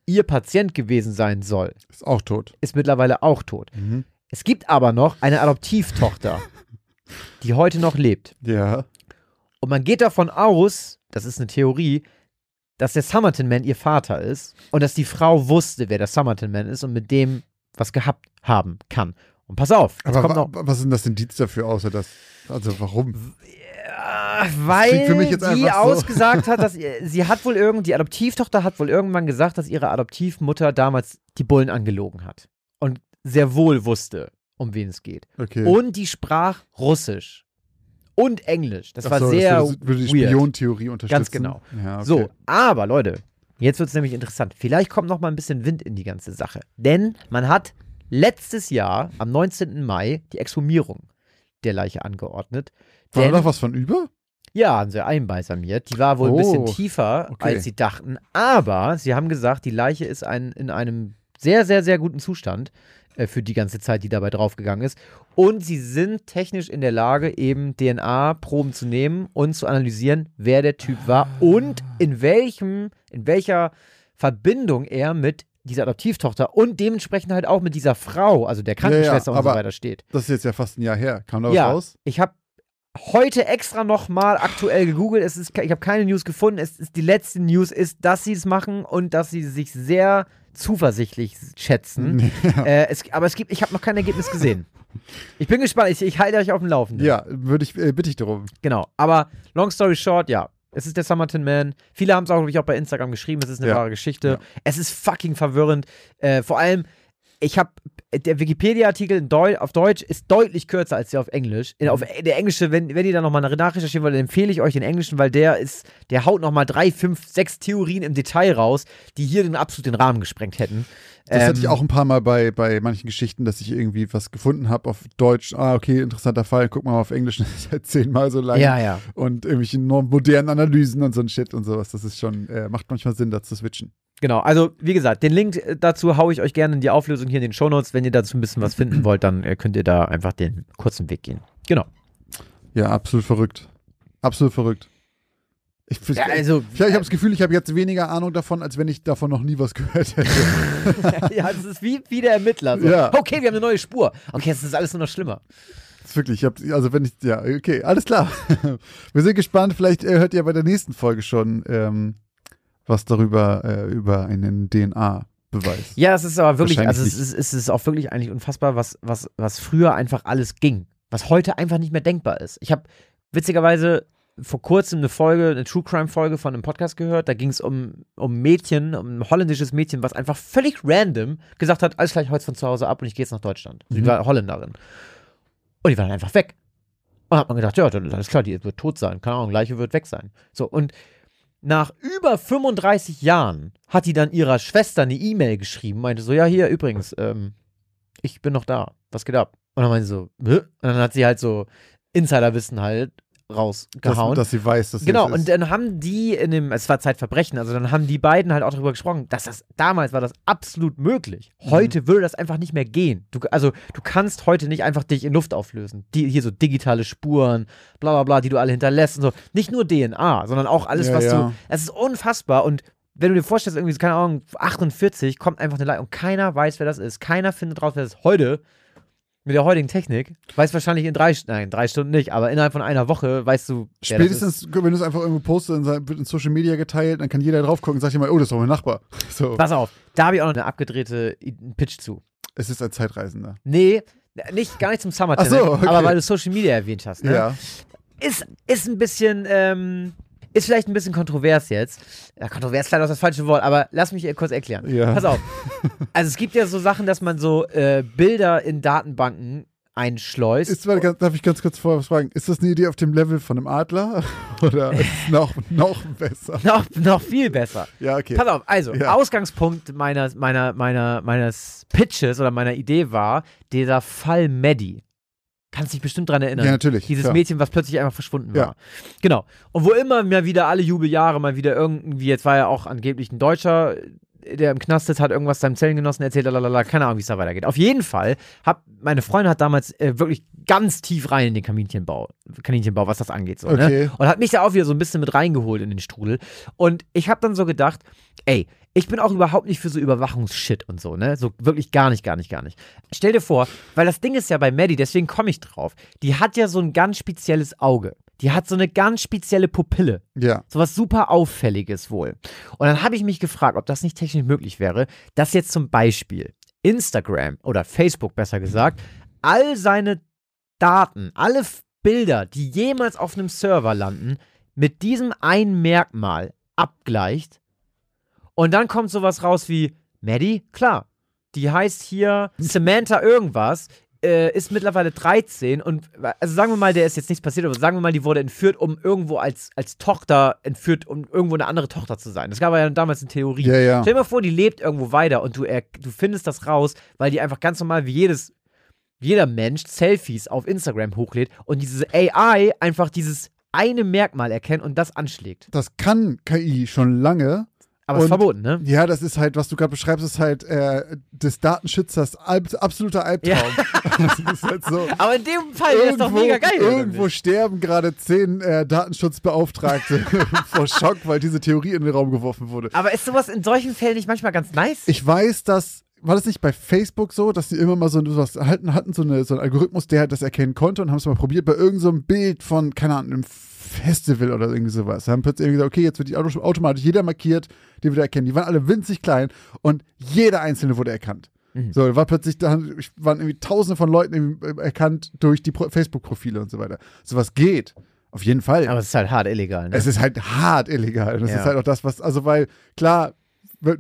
A: ihr Patient gewesen sein soll,
B: Ist auch tot.
A: ist mittlerweile auch tot.
B: Mhm.
A: Es gibt aber noch eine Adoptivtochter, die heute noch lebt.
B: Ja.
A: Und man geht davon aus, das ist eine Theorie, dass der Summerton Man ihr Vater ist und dass die Frau wusste, wer der Summerton Man ist und mit dem was gehabt haben kann. Und pass auf,
B: Aber
A: noch.
B: was sind das Indiz dafür, außer das? Also warum?
A: Ja, weil
B: für mich jetzt
A: die
B: einfach so.
A: ausgesagt hat, dass sie hat wohl irgend, die Adoptivtochter hat wohl irgendwann gesagt, dass ihre Adoptivmutter damals die Bullen angelogen hat. Und sehr wohl wusste, um wen es geht.
B: Okay.
A: Und die sprach Russisch. Und Englisch. Das
B: Ach
A: war
B: so,
A: sehr
B: das würde, würde die. Spiontheorie unterstützen.
A: Ganz genau.
B: Ja, okay.
A: So, aber Leute, jetzt wird es nämlich interessant. Vielleicht kommt noch mal ein bisschen Wind in die ganze Sache. Denn man hat letztes Jahr, am 19. Mai, die Exhumierung der Leiche angeordnet.
B: War da noch was von über?
A: ja, haben sie einbalsamiert. Die war wohl ein bisschen
B: Oh,
A: tiefer,
B: okay.
A: als sie dachten. Aber sie haben gesagt, die Leiche ist ein, in einem sehr, sehr, sehr guten Zustand äh, für die ganze Zeit, die dabei draufgegangen ist. Und sie sind technisch in der Lage, eben DNA-Proben zu nehmen und zu analysieren, wer der Typ war und in welchem, in welcher Verbindung er mit dieser Adoptivtochter und dementsprechend halt auch mit dieser Frau, also der Krankenschwester und so weiter steht.
B: Das ist jetzt ja fast ein Jahr her. Kam da was
A: Ja,
B: raus?
A: ich habe heute extra nochmal aktuell gegoogelt. Es ist, ich habe keine News gefunden. Es ist, die letzte News ist, dass sie es machen und dass sie sich sehr zuversichtlich schätzen. Äh, es, aber es gibt, ich habe noch kein Ergebnis gesehen. Ich bin gespannt. Ich, ich halte euch auf dem Laufenden.
B: Ja, würde ich, äh, bitte ich darum.
A: Genau. Aber long story short, ja. Es ist der Summerton Man. Viele haben es auch, glaube ich, auch bei Instagram geschrieben. Es ist eine
B: Ja.
A: wahre Geschichte.
B: Ja.
A: Es ist fucking verwirrend. Äh, vor allem, ich habe der Wikipedia-Artikel Deu auf Deutsch ist deutlich kürzer als der auf Englisch. In, auf der englische, wenn, wenn ihr da nochmal nachrecherchieren wollt, empfehle ich euch den englischen, weil der ist, der haut nochmal drei, fünf, sechs Theorien im Detail raus, die hier den absolut den Rahmen gesprengt hätten.
B: Das hatte
A: Ähm,
B: ich auch ein paar Mal bei, bei manchen Geschichten, dass ich irgendwie was gefunden habe auf Deutsch. Ah, okay, interessanter Fall. Guck mal auf Englisch, das ist halt zehnmal so lang.
A: Ja, ja.
B: Und irgendwelche modernen Analysen und so ein Shit und sowas. Das ist schon, äh, macht manchmal Sinn, da zu switchen.
A: Genau, also wie gesagt, den Link äh, dazu haue ich euch gerne in die Auflösung hier in den Shownotes. Wenn ihr dazu ein bisschen was finden wollt, dann äh, könnt ihr da einfach den kurzen Weg gehen. Genau.
B: Ja, absolut verrückt. Absolut verrückt. Ich,
A: Ja, also,
B: ich, ich habe das Gefühl, ich habe jetzt weniger Ahnung davon, als wenn ich davon noch nie was gehört hätte.
A: ja, das ist wie, wie der Ermittler. So.
B: Ja.
A: Okay, wir haben eine neue Spur. Okay, jetzt ist alles nur noch schlimmer.
B: Das ist wirklich, ich hab, also wenn ich, ja, okay, alles klar. Wir sind gespannt, vielleicht äh, hört ihr bei der nächsten Folge schon ähm, was darüber, äh, über einen DNA-Beweis.
A: Ja, es ist aber wirklich, also es ist, es ist auch wirklich eigentlich unfassbar, was, was, was früher einfach alles ging. Was heute einfach nicht mehr denkbar ist. Ich habe witzigerweise vor kurzem eine Folge, eine True Crime Folge von einem Podcast gehört. Da ging es um, um Mädchen, um ein holländisches Mädchen, was einfach völlig random gesagt hat, alles gleich heute von zu Hause ab und ich gehe jetzt nach Deutschland. Sie
B: Mhm.
A: war Holländerin. Und die war dann einfach weg. Und hat man gedacht, ja, dann alles klar, die wird tot sein. Keine Ahnung, gleiche wird weg sein. So, und nach über 35 Jahren hat die dann ihrer Schwester eine E-Mail geschrieben, meinte so, ja, hier übrigens, ähm, ich bin noch da, was geht ab? Und dann meinte sie so, Hä? und dann hat sie halt so Insiderwissen halt rausgehauen.
B: dass sie weiß, dass sie
A: Genau,
B: es
A: und dann haben die in dem, es war Zeitverbrechen, also dann haben die beiden halt auch darüber gesprochen, dass das, damals war das absolut möglich.
B: Mhm.
A: Heute würde das einfach nicht mehr gehen. Du, also du kannst heute nicht einfach dich in Luft auflösen. Die, hier so digitale Spuren, bla bla bla, die du alle hinterlässt und so. Nicht nur DNA, sondern auch alles,
B: Ja,
A: was
B: ja.
A: du, es ist unfassbar und wenn du dir vorstellst, irgendwie, keine Ahnung, 48 kommt einfach eine Leitung und keiner weiß, wer das ist. Keiner findet raus, wer das ist. Heute, mit der heutigen Technik, weiß wahrscheinlich in drei, nein, drei Stunden nicht, aber innerhalb von einer Woche weißt du, wer das ist.
B: Spätestens, wenn du es einfach irgendwo postest, dann wird in Social Media geteilt, dann kann jeder drauf gucken und sagt immer, oh, das ist doch mein Nachbar. So,
A: Pass auf, da habe ich auch noch eine abgedrehte Pitch zu.
B: es ist ein Zeitreisender.
A: Nee, nicht, gar nicht zum Summer
B: Ach so, okay.
A: aber weil du Social Media erwähnt hast. Ne?
B: Ja.
A: Ist, ist ein bisschen, ähm, ist vielleicht ein bisschen kontrovers jetzt. Ja, kontrovers ist vielleicht auch das falsche Wort, aber lass mich kurz erklären.
B: Ja.
A: Pass auf. Also es gibt ja so Sachen, dass man so äh, Bilder in Datenbanken einschleust.
B: Ist, darf ich ganz kurz vorher was fragen? Ist das eine Idee auf dem Level von einem Adler? Oder ist es noch, noch besser?
A: noch, noch viel besser.
B: Ja, okay.
A: Pass auf, also,
B: Ja.
A: Ausgangspunkt meiner, meiner, meiner, meines Pitches oder meiner Idee war dieser Fall Maddie. Kannst dich bestimmt dran erinnern.
B: Ja, natürlich,
A: Dieses
B: klar.
A: Mädchen, was plötzlich einfach verschwunden war.
B: Ja.
A: Genau. Und wo immer mal wieder alle Jubeljahre mal wieder irgendwie, jetzt war ja auch angeblich ein Deutscher der im Knast ist, hat irgendwas seinem Zellengenossen erzählt, lalala, keine Ahnung, wie es da weitergeht. Auf jeden Fall, hab, meine Freundin hat damals äh, wirklich ganz tief rein in den Kaninchenbau, Kaninchenbau, was das angeht. So,
B: Okay.
A: ne? Und hat mich da auch wieder so ein bisschen mit reingeholt in den Strudel. Und ich habe dann so gedacht, ey, ich bin auch überhaupt nicht für so Überwachungsshit und so, ne? So wirklich gar nicht, gar nicht, gar nicht. Stell dir vor, weil das Ding ist ja bei Maddie, deswegen komme ich drauf. Die hat ja so ein ganz spezielles Auge. Die hat so eine ganz spezielle Pupille.
B: Ja.
A: So was super Auffälliges wohl. Und dann habe ich mich gefragt, ob das nicht technisch möglich wäre, dass jetzt zum Beispiel Instagram oder Facebook besser gesagt, all seine Daten, alle Bilder, die jemals auf einem Server landen, mit diesem einen Merkmal abgleicht. Und dann kommt sowas raus wie, Maddie, klar, die heißt hier Samantha irgendwas, äh, ist mittlerweile 13 und also sagen wir mal, der ist jetzt nichts passiert, aber sagen wir mal, die wurde entführt, um irgendwo als, als Tochter entführt, um irgendwo eine andere Tochter zu sein. Das gab ja damals eine Theorie.
B: Ja, ja.
A: Stell dir mal vor, die lebt irgendwo weiter und du, er, du findest das raus, weil die einfach ganz normal wie jedes, jeder Mensch Selfies auf Instagram hochlädt und diese AI einfach dieses eine Merkmal erkennt und das anschlägt.
B: Das kann KI schon lange.
A: Aber es ist verboten, ne?
B: Ja, das ist halt, was du gerade beschreibst, ist halt äh, des Datenschützers Alb absoluter Albtraum. Das ist halt so.
A: Aber in dem Fall wäre es doch mega geil.
B: irgendwo sterben gerade zehn äh, Datenschutzbeauftragte vor Schock, weil diese Theorie in den Raum geworfen wurde.
A: Aber ist sowas in solchen Fällen nicht manchmal ganz nice?
B: Ich weiß, dass. War das nicht bei Facebook so, dass sie immer mal so was hatten, hatten so, eine, so einen Algorithmus, der halt das erkennen konnte und haben es mal probiert bei irgendeinem so einem Bild von, keine Ahnung, einem Festival oder irgendwie sowas. Haben plötzlich irgendwie gesagt, okay, jetzt wird die Auto automatisch jeder markiert, den wir da erkennen. Die waren alle winzig klein und jeder einzelne wurde erkannt.
A: Mhm.
B: So, war plötzlich, da waren irgendwie tausende von Leuten äh, erkannt durch die Pro- Facebook-Profile und so weiter. Sowas geht. Auf jeden Fall.
A: Aber es ist halt hart illegal, ne?
B: Es ist halt hart illegal. Das
A: Ja.
B: ist halt auch das, was, also weil, klar,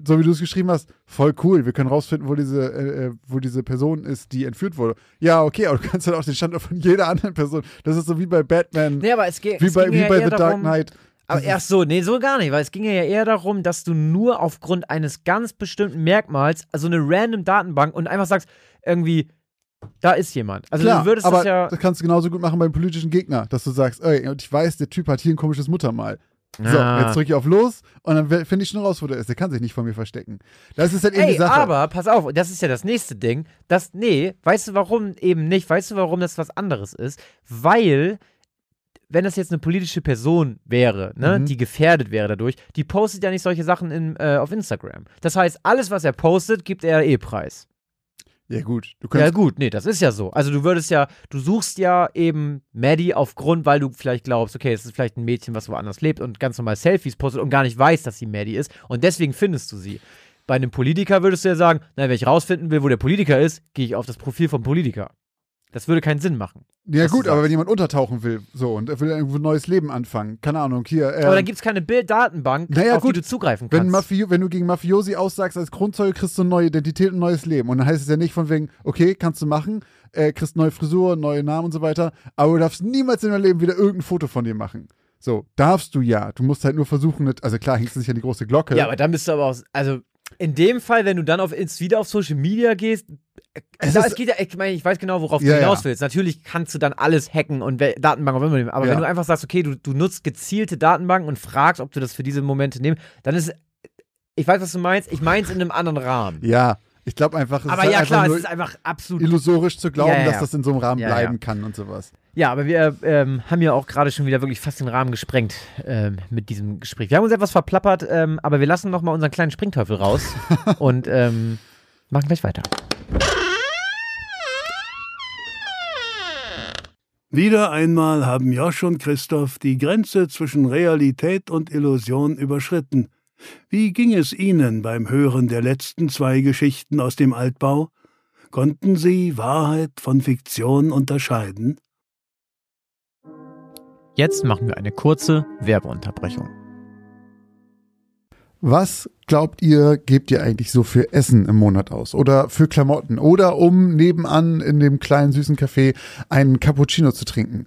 B: so wie du es geschrieben hast, voll cool. Wir können rausfinden, wo diese, äh, äh, wo diese Person ist, die entführt wurde. Ja, okay, aber du kannst halt auch den Standort von jeder anderen Person. Das ist so wie bei Batman,
A: nee, aber es, geht
B: wie
A: es
B: bei, wie
A: ja
B: bei The Dark Knight.
A: Aber ach so, nee, so gar nicht, weil es ging ja eher darum, dass du nur aufgrund eines ganz bestimmten Merkmals, also eine random Datenbank und einfach sagst, irgendwie, da ist jemand. Also
B: Klar,
A: du würdest
B: aber
A: das ja.
B: das kannst du genauso gut machen beim politischen Gegner, dass du sagst, ey, und ich weiß, der Typ hat hier ein komisches Muttermal. So,
A: Ah.
B: jetzt drücke ich auf los und dann finde ich schon raus, wo der ist. Der kann sich nicht vor mir verstecken. Das ist halt eben die
A: Ey,
B: Sache.
A: aber pass auf, das ist ja das nächste Ding. Das, nee, weißt du warum eben nicht? Weißt du, warum das was anderes ist? Weil, wenn das jetzt eine politische Person wäre, ne,
B: Mhm.
A: die gefährdet wäre dadurch, die postet ja nicht solche Sachen in, äh, auf Instagram. Das heißt, alles, was er postet, gibt er eh preis.
B: ja, gut. Du
A: Ja, gut, nee, das ist ja so. Also, du würdest ja, du suchst ja eben Maddie aufgrund, weil du vielleicht glaubst, okay, es ist vielleicht ein Mädchen, was woanders lebt und ganz normal Selfies postet und gar nicht weiß, dass sie Maddie ist und deswegen findest du sie. Bei einem Politiker würdest du ja sagen, na, wenn ich rausfinden will, wo der Politiker ist, gehe ich auf das Profil vom Politiker. Das würde keinen Sinn machen.
B: Ja gut, aber wenn jemand untertauchen will, so und er will irgendwo ein neues Leben anfangen, keine Ahnung, hier. Ähm,
A: Aber dann gibt es keine Bilddatenbank,
B: Naja,
A: auf
B: gut,
A: die du zugreifen
B: wenn,
A: kannst.
B: Mafio, wenn du gegen Mafiosi aussagst als Grundzeuge, kriegst du eine neue Identität und ein neues Leben. Und dann heißt es ja nicht von wegen, okay, kannst du machen, äh, kriegst neue Frisur, neue Namen und so weiter, aber du darfst niemals in deinem Leben wieder irgendein Foto von dir machen. So, darfst du ja. Du musst halt nur versuchen, also klar, hängst du nicht an die große Glocke.
A: ja, aber dann bist du aber auch, also in dem Fall, wenn du dann auf wieder auf Social Media gehst,
B: Es
A: da,
B: ist-
A: es geht ja, ich meine, ich weiß genau, worauf
B: Ja,
A: du hinaus
B: ja.
A: willst. Natürlich kannst du dann alles hacken und wel- Datenbank auf immer nehmen. Aber
B: Ja.
A: wenn du einfach sagst, okay, du, du nutzt gezielte Datenbanken und fragst, ob du das für diese Momente nimmst, dann ist, ich weiß, was du meinst, ich meine es in einem anderen Rahmen.
B: Ja, ich glaube einfach, es
A: aber
B: ist
A: ja,
B: halt
A: klar, es ist einfach absolut.
B: illusorisch zu glauben,
A: Ja, ja, ja.
B: dass das in so einem Rahmen
A: Ja, ja.
B: bleiben kann und sowas.
A: Ja, aber wir ähm, haben ja auch gerade schon wieder wirklich fast den Rahmen gesprengt ähm, mit diesem Gespräch. Wir haben uns etwas verplappert, ähm, aber wir lassen noch mal unseren kleinen Springteufel raus und ähm, machen gleich weiter.
C: Wieder einmal haben Josch und Christoph die Grenze zwischen Realität und Illusion überschritten. Wie ging es Ihnen beim Hören der letzten zwei Geschichten aus dem Altbau? Konnten Sie Wahrheit von Fiktion unterscheiden?
A: Jetzt machen wir eine kurze Werbeunterbrechung.
B: Was glaubt ihr, gebt ihr eigentlich so für Essen im Monat aus? Oder für Klamotten? Oder um nebenan in dem kleinen süßen Café einen Cappuccino zu trinken?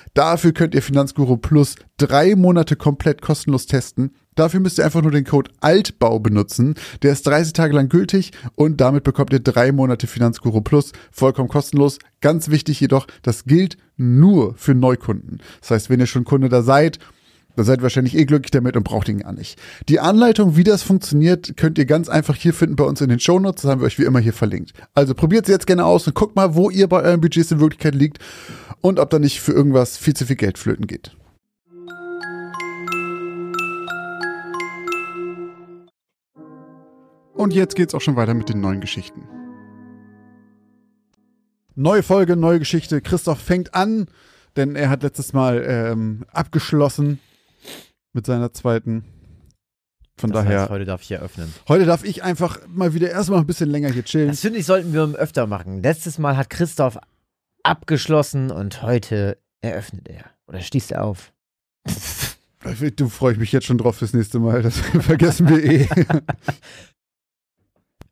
B: Dafür könnt ihr Finanzguru Plus drei Monate komplett kostenlos testen. Dafür müsst ihr einfach nur den Code Altbau benutzen. Der ist 30 Tage lang gültig und damit bekommt ihr drei Monate Finanzguru Plus vollkommen kostenlos. Ganz wichtig jedoch, das gilt nur für Neukunden. Das heißt, wenn ihr schon Kunde da seid, dann seid ihr wahrscheinlich eh glücklich damit und braucht ihn gar nicht. Die Anleitung, wie das funktioniert, könnt ihr ganz einfach hier finden bei uns in den Shownotes. Das haben wir euch wie immer hier verlinkt. Also probiert es jetzt gerne aus und guckt mal, wo ihr bei euren Budgets in Wirklichkeit liegt und ob da nicht für irgendwas viel zu viel Geld flöten geht. Und jetzt geht's auch schon weiter mit den neuen Geschichten. Neue Folge, neue Geschichte. Christoph fängt an, denn er hat letztes Mal ähm, abgeschlossen mit seiner zweiten. Von
A: Das
B: daher.
A: heißt, heute darf ich eröffnen.
B: Heute darf ich einfach mal wieder erstmal ein bisschen länger hier chillen.
A: Das finde ich, sollten wir öfter machen. Letztes Mal hat Christoph abgeschlossen und heute eröffnet er. Oder schließt er auf.
B: Du freue ich mich jetzt schon drauf fürs nächste Mal. Das vergessen wir eh.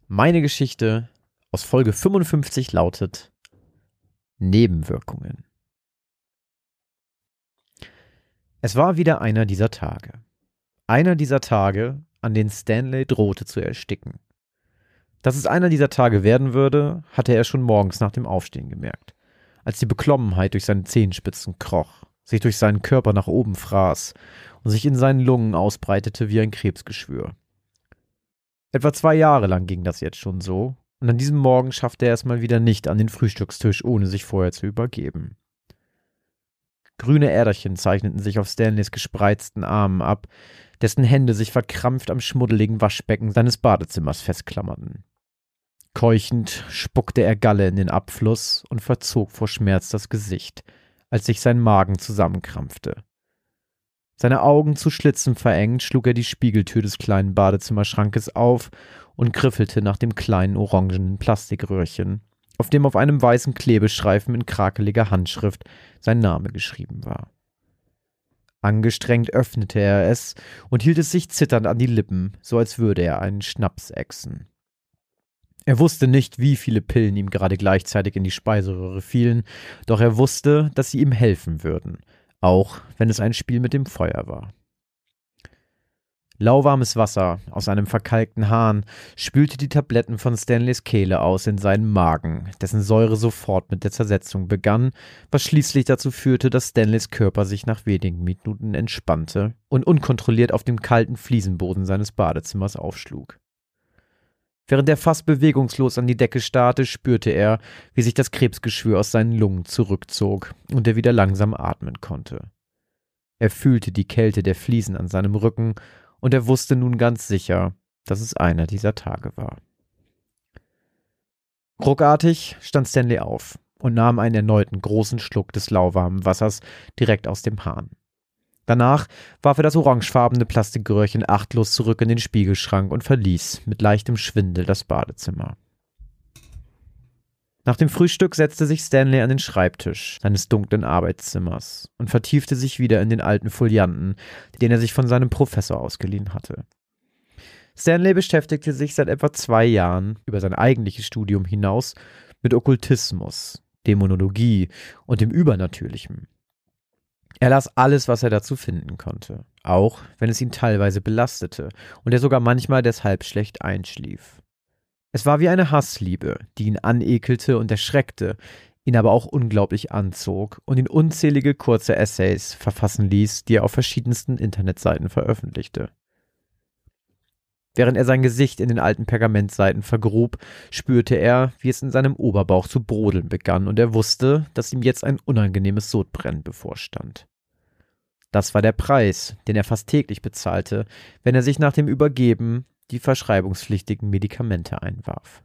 A: Meine Geschichte aus Folge 55 lautet Nebenwirkungen. Es war wieder einer dieser Tage. Einer dieser Tage, an denen Stanley drohte zu ersticken. Dass es einer dieser Tage werden würde, hatte er schon morgens nach dem Aufstehen gemerkt, als die Beklommenheit durch seine Zehenspitzen kroch, sich durch seinen Körper nach oben fraß und sich in seinen Lungen ausbreitete wie ein Krebsgeschwür. Etwa zwei Jahre lang ging das jetzt schon so, und an diesem Morgen schaffte er es mal wieder nicht an den Frühstückstisch, ohne sich vorher zu übergeben. Grüne Äderchen zeichneten sich auf Stanleys gespreizten Armen ab, dessen Hände sich verkrampft am schmuddeligen Waschbecken seines Badezimmers festklammerten. Keuchend spuckte er Galle in den Abfluss und verzog vor Schmerz das Gesicht, als sich sein Magen zusammenkrampfte. Seine Augen zu Schlitzen verengt, schlug er die Spiegeltür des kleinen Badezimmerschrankes auf und griffelte nach dem kleinen orangenen Plastikröhrchen, auf dem auf einem weißen Klebestreifen in krakeliger Handschrift sein Name geschrieben war. Angestrengt öffnete er es und hielt es sich zitternd an die Lippen, so als würde er einen Schnaps ächzen. Er wusste nicht, wie viele Pillen ihm gerade gleichzeitig in die Speiseröhre fielen, doch er wusste, dass sie ihm helfen würden, auch wenn es ein Spiel mit dem Feuer war. Lauwarmes Wasser aus einem verkalkten Hahn spülte die Tabletten von Stanleys Kehle aus in seinen Magen, dessen Säure sofort mit der Zersetzung begann, was schließlich dazu führte, dass Stanleys Körper sich nach wenigen Minuten entspannte und unkontrolliert auf dem kalten Fliesenboden seines Badezimmers aufschlug. Während er fast bewegungslos an die Decke starrte, spürte er, wie sich das Krebsgeschwür aus seinen Lungen zurückzog und er wieder langsam atmen konnte. Er fühlte die Kälte der Fliesen an seinem Rücken und er wusste nun ganz sicher, dass es einer dieser Tage war. Ruckartig stand Stanley auf und nahm einen erneuten großen Schluck des lauwarmen Wassers direkt aus dem Hahn. Danach warf er das orangefarbene Plastikröhrchen achtlos zurück in den Spiegelschrank und verließ mit leichtem Schwindel das Badezimmer. Nach dem Frühstück setzte sich Stanley an den Schreibtisch seines dunklen Arbeitszimmers und vertiefte sich wieder in den alten Folianten, den er sich von seinem Professor ausgeliehen hatte. Stanley beschäftigte sich seit etwa zwei Jahren über sein eigentliches Studium hinaus mit Okkultismus, Dämonologie und dem Übernatürlichen. Er las alles, was er dazu finden konnte, auch wenn es ihn teilweise belastete und er sogar manchmal deshalb schlecht einschlief. Es war wie eine Hassliebe, die ihn anekelte und erschreckte, ihn aber auch unglaublich anzog und ihn unzählige kurze Essays verfassen ließ, die er auf verschiedensten Internetseiten veröffentlichte. Während er sein Gesicht in den alten Pergamentseiten vergrub, spürte er, wie es in seinem Oberbauch zu brodeln begann, und er wusste, dass ihm jetzt ein unangenehmes Sodbrennen bevorstand. Das war der Preis, den er fast täglich bezahlte, wenn er sich nach dem Übergeben die verschreibungspflichtigen Medikamente einwarf.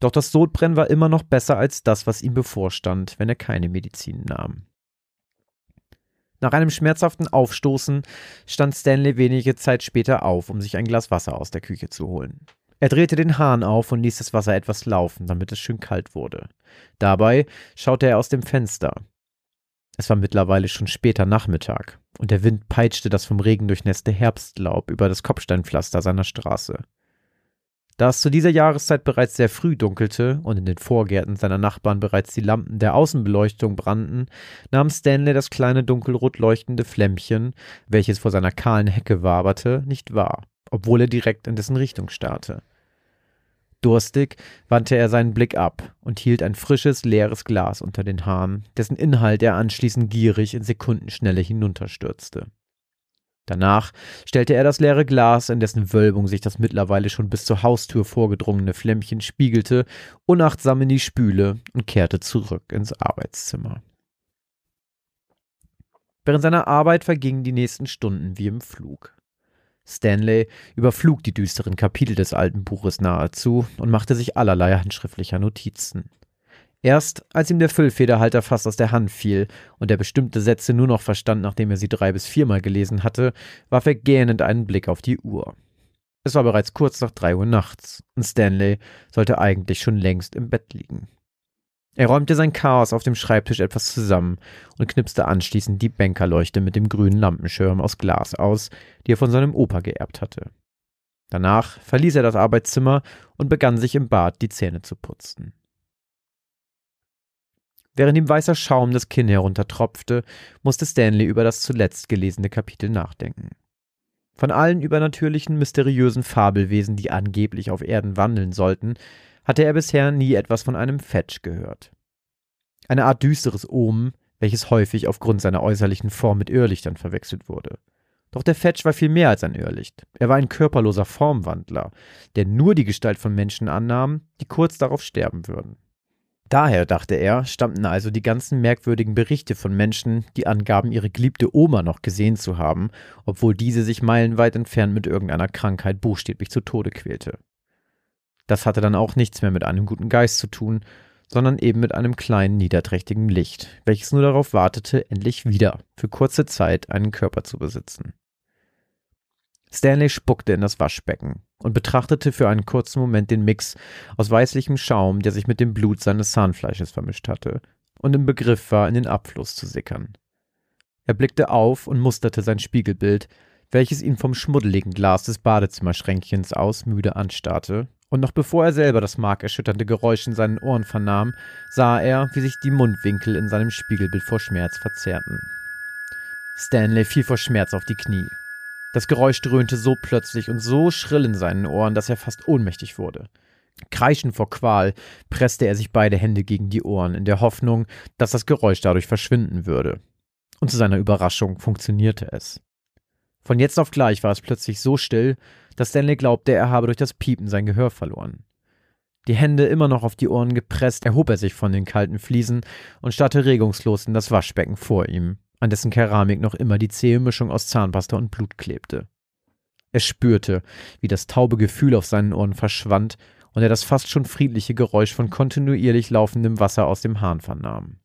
A: Doch das Sodbrennen war immer noch besser als das, was ihm bevorstand, wenn er keine Medizin nahm. Nach einem schmerzhaften Aufstoßen stand Stanley wenige Zeit später auf, um sich ein Glas Wasser aus der Küche zu holen. Er drehte den Hahn auf und ließ das Wasser etwas laufen, damit es schön kalt wurde. Dabei schaute er aus dem Fenster. Es war mittlerweile schon später Nachmittag, und der Wind peitschte das vom Regen durchnässte Herbstlaub über das Kopfsteinpflaster seiner Straße. Da es zu dieser Jahreszeit bereits sehr früh dunkelte und in den Vorgärten seiner Nachbarn bereits die Lampen der Außenbeleuchtung brannten, nahm Stanley das kleine dunkelrot leuchtende Flämmchen, welches vor seiner kahlen Hecke waberte, nicht wahr, obwohl er direkt in dessen Richtung starrte. Durstig wandte er seinen Blick ab und hielt ein frisches, leeres Glas unter den Haaren, dessen Inhalt er anschließend gierig in Sekundenschnelle hinunterstürzte. Danach stellte er das leere Glas, in dessen Wölbung sich das mittlerweile schon bis zur Haustür vorgedrungene Flämmchen spiegelte, unachtsam in die Spüle und kehrte zurück ins Arbeitszimmer. Während seiner Arbeit vergingen die nächsten Stunden wie im Flug. Stanley überflug die düsteren Kapitel des alten Buches nahezu und machte sich allerlei handschriftlicher Notizen. Erst als ihm der Füllfederhalter fast aus der Hand fiel und er bestimmte Sätze nur noch verstand, nachdem er sie drei bis viermal gelesen hatte, warf er gähnend einen Blick auf die Uhr. Es war bereits kurz nach drei Uhr nachts und Stanley sollte eigentlich schon längst im Bett liegen. Er räumte sein Chaos auf dem Schreibtisch etwas zusammen und knipste anschließend die Bankerleuchte mit dem grünen Lampenschirm aus Glas aus, die er von seinem Opa geerbt hatte. Danach verließ er das Arbeitszimmer und begann sich im Bad die Zähne zu putzen. Während ihm weißer Schaum das Kinn heruntertropfte, musste Stanley über das zuletzt gelesene Kapitel nachdenken. Von allen übernatürlichen, mysteriösen Fabelwesen, die angeblich auf Erden wandeln sollten, hatte er bisher nie etwas von einem Fetch gehört. Eine Art düsteres Omen, welches häufig aufgrund seiner äußerlichen Form mit Irrlichtern verwechselt wurde. Doch der Fetch war viel mehr als ein Irrlicht. Er war ein körperloser Formwandler, der nur die Gestalt von Menschen annahm, die kurz darauf sterben würden. Daher, dachte er, stammten also die ganzen merkwürdigen Berichte von Menschen, die angaben, ihre geliebte Oma noch gesehen zu haben, obwohl diese sich meilenweit entfernt mit irgendeiner Krankheit buchstäblich zu Tode quälte. Das hatte dann auch nichts mehr mit einem guten Geist zu tun, sondern eben mit einem kleinen, niederträchtigen Licht, welches nur darauf wartete, endlich wieder, für kurze Zeit, einen Körper zu besitzen. Stanley spuckte in das Waschbecken und betrachtete für einen kurzen Moment den Mix aus weißlichem Schaum, der sich mit dem Blut seines Zahnfleisches vermischt hatte und im Begriff war, in den Abfluss zu sickern. Er blickte auf und musterte sein Spiegelbild, welches ihn vom schmuddeligen Glas des Badezimmerschränkchens aus müde anstarrte, und noch bevor er selber das markerschütternde Geräusch in seinen Ohren vernahm, sah er, wie sich die Mundwinkel in seinem Spiegelbild vor Schmerz verzerrten. Stanley fiel vor Schmerz auf die Knie das Geräusch dröhnte so plötzlich und so schrill in seinen Ohren, dass er fast ohnmächtig wurde. Kreischend vor Qual presste er sich beide Hände gegen die Ohren, in der Hoffnung, dass das Geräusch dadurch verschwinden würde. Und zu seiner Überraschung funktionierte es. Von jetzt auf gleich war es plötzlich so still, dass Stanley glaubte, er habe durch das Piepen sein Gehör verloren. Die Hände immer noch auf die Ohren gepresst, erhob er sich von den kalten Fliesen und starrte regungslos in das Waschbecken vor ihm, an dessen Keramik noch immer die zähe Mischung aus Zahnpasta und Blut klebte. Er spürte, wie das taube Gefühl auf seinen Ohren verschwand und er das fast schon friedliche Geräusch von kontinuierlich laufendem Wasser aus dem Hahn vernahm.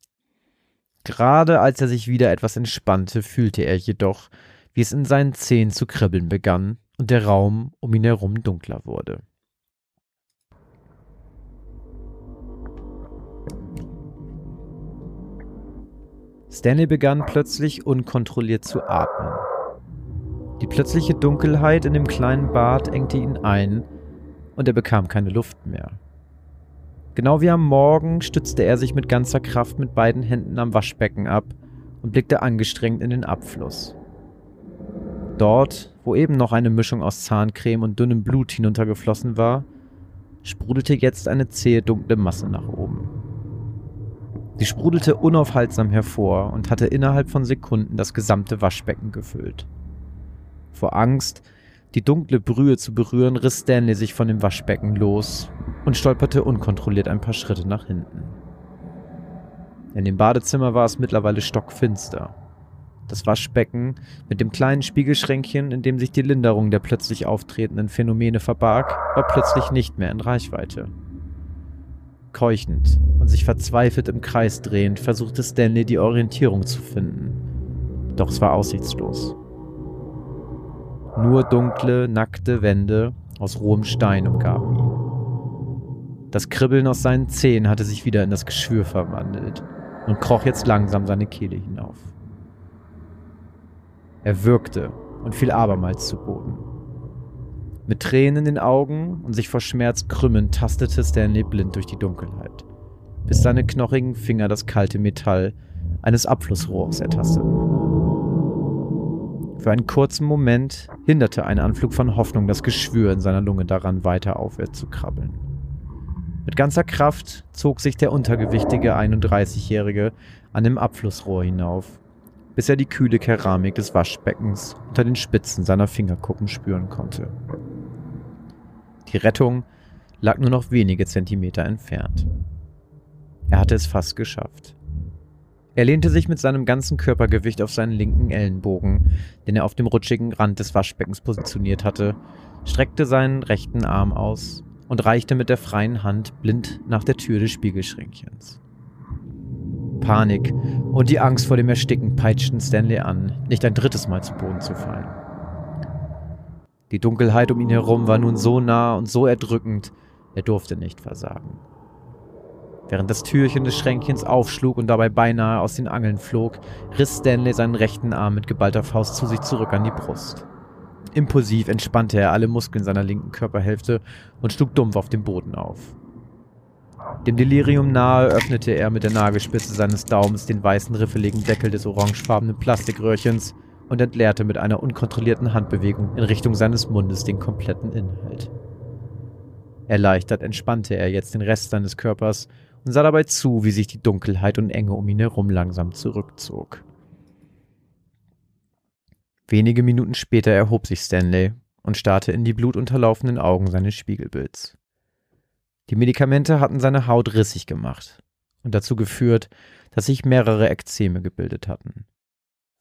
A: Gerade als er sich wieder etwas entspannte, fühlte er jedoch, wie es in seinen Zehen zu kribbeln begann und der Raum um ihn herum dunkler wurde. Stanley begann plötzlich unkontrolliert zu atmen. Die plötzliche Dunkelheit in dem kleinen Bad engte ihn ein und er bekam keine Luft mehr. Genau wie am Morgen stützte er sich mit ganzer Kraft mit beiden Händen am Waschbecken ab und blickte angestrengt in den Abfluss. Dort, wo eben noch eine Mischung aus Zahncreme und dünnem Blut hinuntergeflossen war, sprudelte jetzt eine zähe dunkle Masse nach oben. Sie sprudelte unaufhaltsam hervor und hatte innerhalb von Sekunden das gesamte Waschbecken gefüllt. Vor Angst, die dunkle Brühe zu berühren, riss Stanley sich von dem Waschbecken los und stolperte unkontrolliert ein paar Schritte nach hinten. In dem Badezimmer war es mittlerweile stockfinster. Das Waschbecken mit dem kleinen Spiegelschränkchen, in dem sich die Linderung der plötzlich auftretenden Phänomene verbarg, war plötzlich nicht mehr in Reichweite. Keuchend und sich verzweifelt im Kreis drehend, versuchte Stanley die Orientierung zu finden. Doch es war aussichtslos. Nur dunkle, nackte Wände aus rohem Stein umgaben ihn. Das Kribbeln aus seinen Zehen hatte sich wieder in das Geschwür verwandelt und kroch jetzt langsam seine Kehle hinauf. Er würgte und fiel abermals zu Boden. Mit Tränen in den Augen und sich vor Schmerz krümmend tastete Stanley blind durch die Dunkelheit, bis seine knochigen Finger das kalte Metall eines Abflussrohrs ertasteten. Für einen kurzen Moment hinderte ein Anflug von Hoffnung das Geschwür in seiner Lunge daran, weiter aufwärts zu krabbeln. Mit ganzer Kraft zog sich der untergewichtige 31-Jährige an dem Abflussrohr hinauf bis er die kühle Keramik des Waschbeckens unter den Spitzen seiner Fingerkuppen spüren konnte. Die Rettung lag nur noch wenige Zentimeter entfernt. Er hatte es fast geschafft. Er lehnte sich mit seinem ganzen Körpergewicht auf seinen linken Ellenbogen, den er auf dem rutschigen Rand des Waschbeckens positioniert hatte, streckte seinen rechten Arm aus und reichte mit der freien Hand blind nach der Tür des Spiegelschränkchens. Panik und die Angst vor dem Ersticken peitschten Stanley an, nicht ein drittes Mal zu Boden zu fallen. Die Dunkelheit um ihn herum war nun so nah und so erdrückend, er durfte nicht versagen. Während das Türchen des Schränkchens aufschlug und dabei beinahe aus den Angeln flog, riss Stanley seinen rechten Arm mit geballter Faust zu sich zurück an die Brust. Impulsiv entspannte er alle Muskeln seiner linken Körperhälfte und schlug dumpf auf den Boden auf. Dem Delirium nahe öffnete er mit der Nagelspitze seines Daumens den weißen, riffeligen Deckel des orangefarbenen Plastikröhrchens und entleerte mit einer unkontrollierten Handbewegung in Richtung seines Mundes den kompletten Inhalt. Erleichtert entspannte er jetzt den Rest seines Körpers und sah dabei zu, wie sich die Dunkelheit und Enge um ihn herum langsam zurückzog. Wenige Minuten später erhob sich Stanley und starrte in die blutunterlaufenden Augen seines Spiegelbilds. Die Medikamente hatten seine Haut rissig gemacht und dazu geführt, dass sich mehrere Ekzeme gebildet hatten.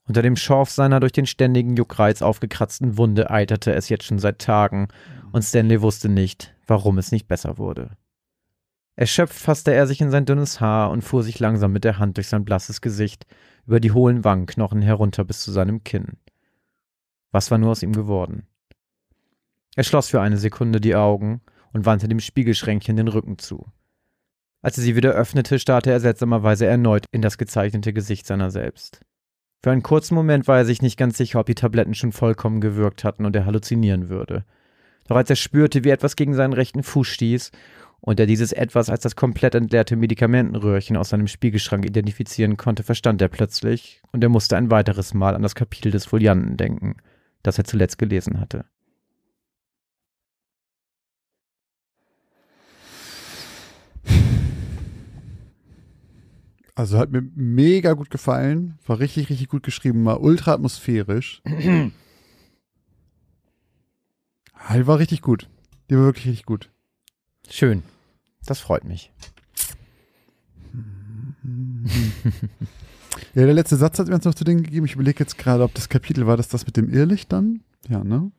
A: Unter dem Schorf seiner durch den ständigen Juckreiz aufgekratzten Wunde eiterte es jetzt schon seit Tagen, und Stanley wusste nicht, warum es nicht besser wurde. Erschöpft fasste er sich in sein dünnes Haar und fuhr sich langsam mit der Hand durch sein blasses Gesicht, über die hohlen Wangenknochen herunter bis zu seinem Kinn. Was war nur aus ihm geworden? Er schloss für eine Sekunde die Augen und wandte dem Spiegelschränkchen den Rücken zu. Als er sie wieder öffnete, starrte er seltsamerweise erneut in das gezeichnete Gesicht seiner selbst. Für einen kurzen Moment war er sich nicht ganz sicher, ob die Tabletten schon vollkommen gewirkt hatten und er halluzinieren würde. Doch als er spürte, wie etwas gegen seinen rechten Fuß stieß und er dieses etwas als das komplett entleerte Medikamentenröhrchen aus seinem Spiegelschrank identifizieren konnte, verstand er plötzlich und er musste ein weiteres Mal an das Kapitel des Folianten denken, das er zuletzt gelesen hatte.
B: Also hat mir mega gut gefallen. War richtig, richtig gut geschrieben. War ultra atmosphärisch. Ah, die war richtig gut. Die war wirklich richtig gut.
A: Schön. Das freut mich.
B: ja, der letzte Satz hat mir jetzt noch zu Dingen gegeben. Ich überlege jetzt gerade, ob das Kapitel war, das das mit dem Irrlicht dann? Ja, ne?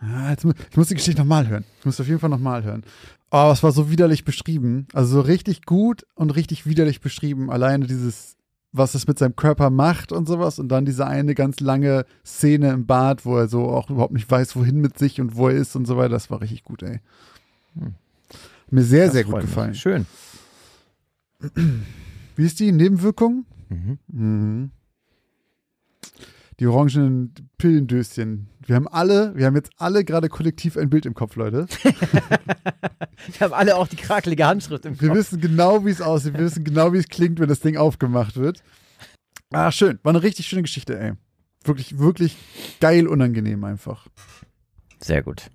B: Ah, jetzt, ich muss die Geschichte nochmal hören. Ich muss auf jeden Fall nochmal hören. Oh, es war so widerlich beschrieben. Also so richtig gut und richtig widerlich beschrieben. Alleine dieses, was es mit seinem Körper macht und sowas. Und dann diese eine ganz lange Szene im Bad, wo er so auch überhaupt nicht weiß, wohin mit sich und wo er ist und so weiter. Das war richtig gut, ey. Hm. Mir sehr, das sehr gut gefallen.
A: Mich. Schön.
B: Wie ist die Nebenwirkung? Mhm. Mhm die orangenen Pillendöschen. Wir haben alle, wir haben jetzt alle gerade kollektiv ein Bild im Kopf, Leute.
A: wir haben alle auch die krakelige Handschrift im
B: Kopf. Wir wissen genau, wie es aussieht. Wir wissen genau, wie es klingt, wenn das Ding aufgemacht wird. Ah, schön. War eine richtig schöne Geschichte, ey. Wirklich, wirklich geil unangenehm einfach.
A: Sehr gut.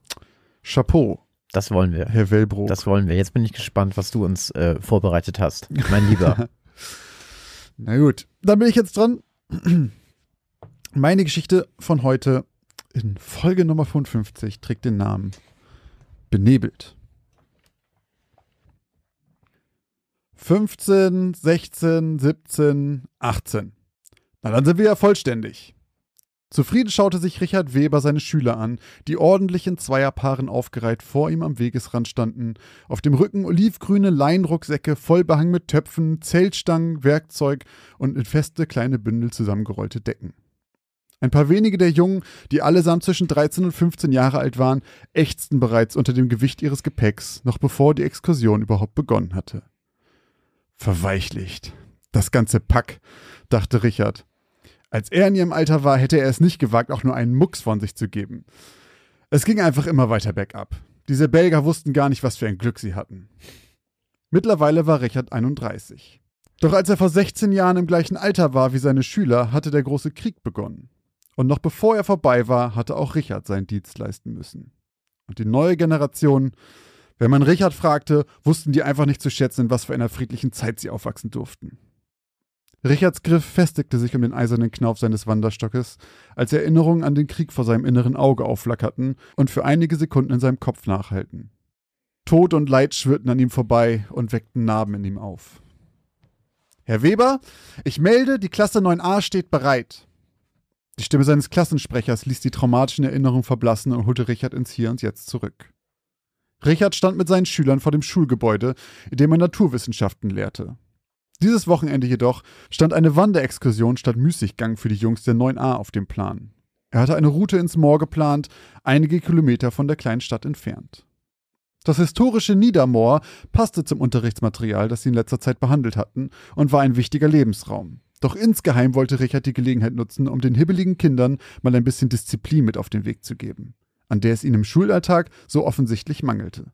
B: Chapeau.
A: Das wollen wir.
B: Herr Wellbrook.
A: Das wollen wir. Jetzt bin ich gespannt, was du uns äh, vorbereitet hast, mein Lieber.
B: Na gut, dann bin ich jetzt dran. Meine Geschichte von heute in Folge Nummer 55 trägt den Namen Benebelt. 15, 16, 17, 18. Na, dann sind wir ja vollständig. Zufrieden schaute sich Richard Weber seine Schüler an, die ordentlich in Zweierpaaren aufgereiht vor ihm am Wegesrand standen, auf dem Rücken olivgrüne Leinrucksäcke voll behangen mit Töpfen, Zeltstangen, Werkzeug und in feste kleine Bündel zusammengerollte Decken. Ein paar wenige der Jungen, die allesamt zwischen 13 und 15 Jahre alt waren, ächzten bereits unter dem Gewicht ihres Gepäcks, noch bevor die Exkursion überhaupt begonnen hatte. Verweichlicht. Das ganze Pack, dachte Richard. Als er in ihrem Alter war, hätte er es nicht gewagt, auch nur einen Mucks von sich zu geben. Es ging einfach immer weiter bergab. Diese Belger wussten gar nicht, was für ein Glück sie hatten. Mittlerweile war Richard 31. Doch als er vor 16 Jahren im gleichen Alter war wie seine Schüler, hatte der große Krieg begonnen. Und noch bevor er vorbei war, hatte auch Richard seinen Dienst leisten müssen. Und die neue Generation, wenn man Richard fragte, wussten die einfach nicht zu schätzen, in was für einer friedlichen Zeit sie aufwachsen durften. Richards Griff festigte sich um den eisernen Knauf seines Wanderstockes, als Erinnerungen an den Krieg vor seinem inneren Auge aufflackerten und für einige Sekunden in seinem Kopf nachhalten. Tod und Leid schwirrten an ihm vorbei und weckten Narben in ihm auf. Herr Weber, ich melde, die Klasse 9a steht bereit. Die Stimme seines Klassensprechers ließ die traumatischen Erinnerungen verblassen und holte Richard ins Hier und Jetzt zurück. Richard stand mit seinen Schülern vor dem Schulgebäude, in dem er Naturwissenschaften lehrte. Dieses Wochenende jedoch stand eine Wanderexkursion statt Müßiggang für die Jungs der 9a auf dem Plan. Er hatte eine Route ins Moor geplant, einige Kilometer von der kleinen Stadt entfernt. Das historische Niedermoor passte zum Unterrichtsmaterial, das sie in letzter Zeit behandelt hatten, und war ein wichtiger Lebensraum. Doch insgeheim wollte Richard die Gelegenheit nutzen, um den hibbeligen Kindern mal ein bisschen Disziplin mit auf den Weg zu geben, an der es ihnen im Schulalltag so offensichtlich mangelte.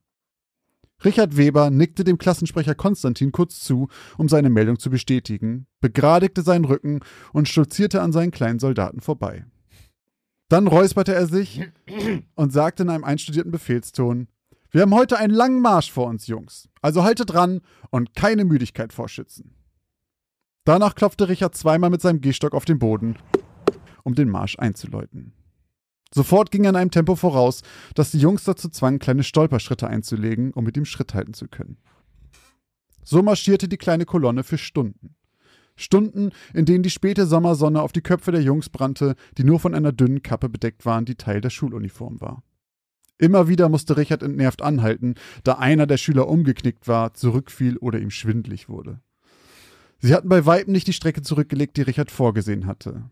B: Richard Weber nickte dem Klassensprecher Konstantin kurz zu, um seine Meldung zu bestätigen, begradigte seinen Rücken und stolzierte an seinen kleinen Soldaten vorbei. Dann räusperte er sich und sagte in einem einstudierten Befehlston: Wir haben heute einen langen Marsch vor uns, Jungs. Also haltet dran und keine Müdigkeit vorschützen. Danach klopfte Richard zweimal mit seinem Gehstock auf den Boden, um den Marsch einzuläuten. Sofort ging er in einem Tempo voraus, dass die Jungs dazu zwangen, kleine Stolperschritte einzulegen, um mit ihm Schritt halten zu können. So marschierte die kleine Kolonne für Stunden. Stunden, in denen die späte Sommersonne auf die Köpfe der Jungs brannte, die nur von einer dünnen Kappe bedeckt waren, die Teil der Schuluniform war. Immer wieder musste Richard entnervt anhalten, da einer der Schüler umgeknickt war, zurückfiel oder ihm schwindlig wurde. Sie hatten bei Weitem nicht die Strecke zurückgelegt, die Richard vorgesehen hatte.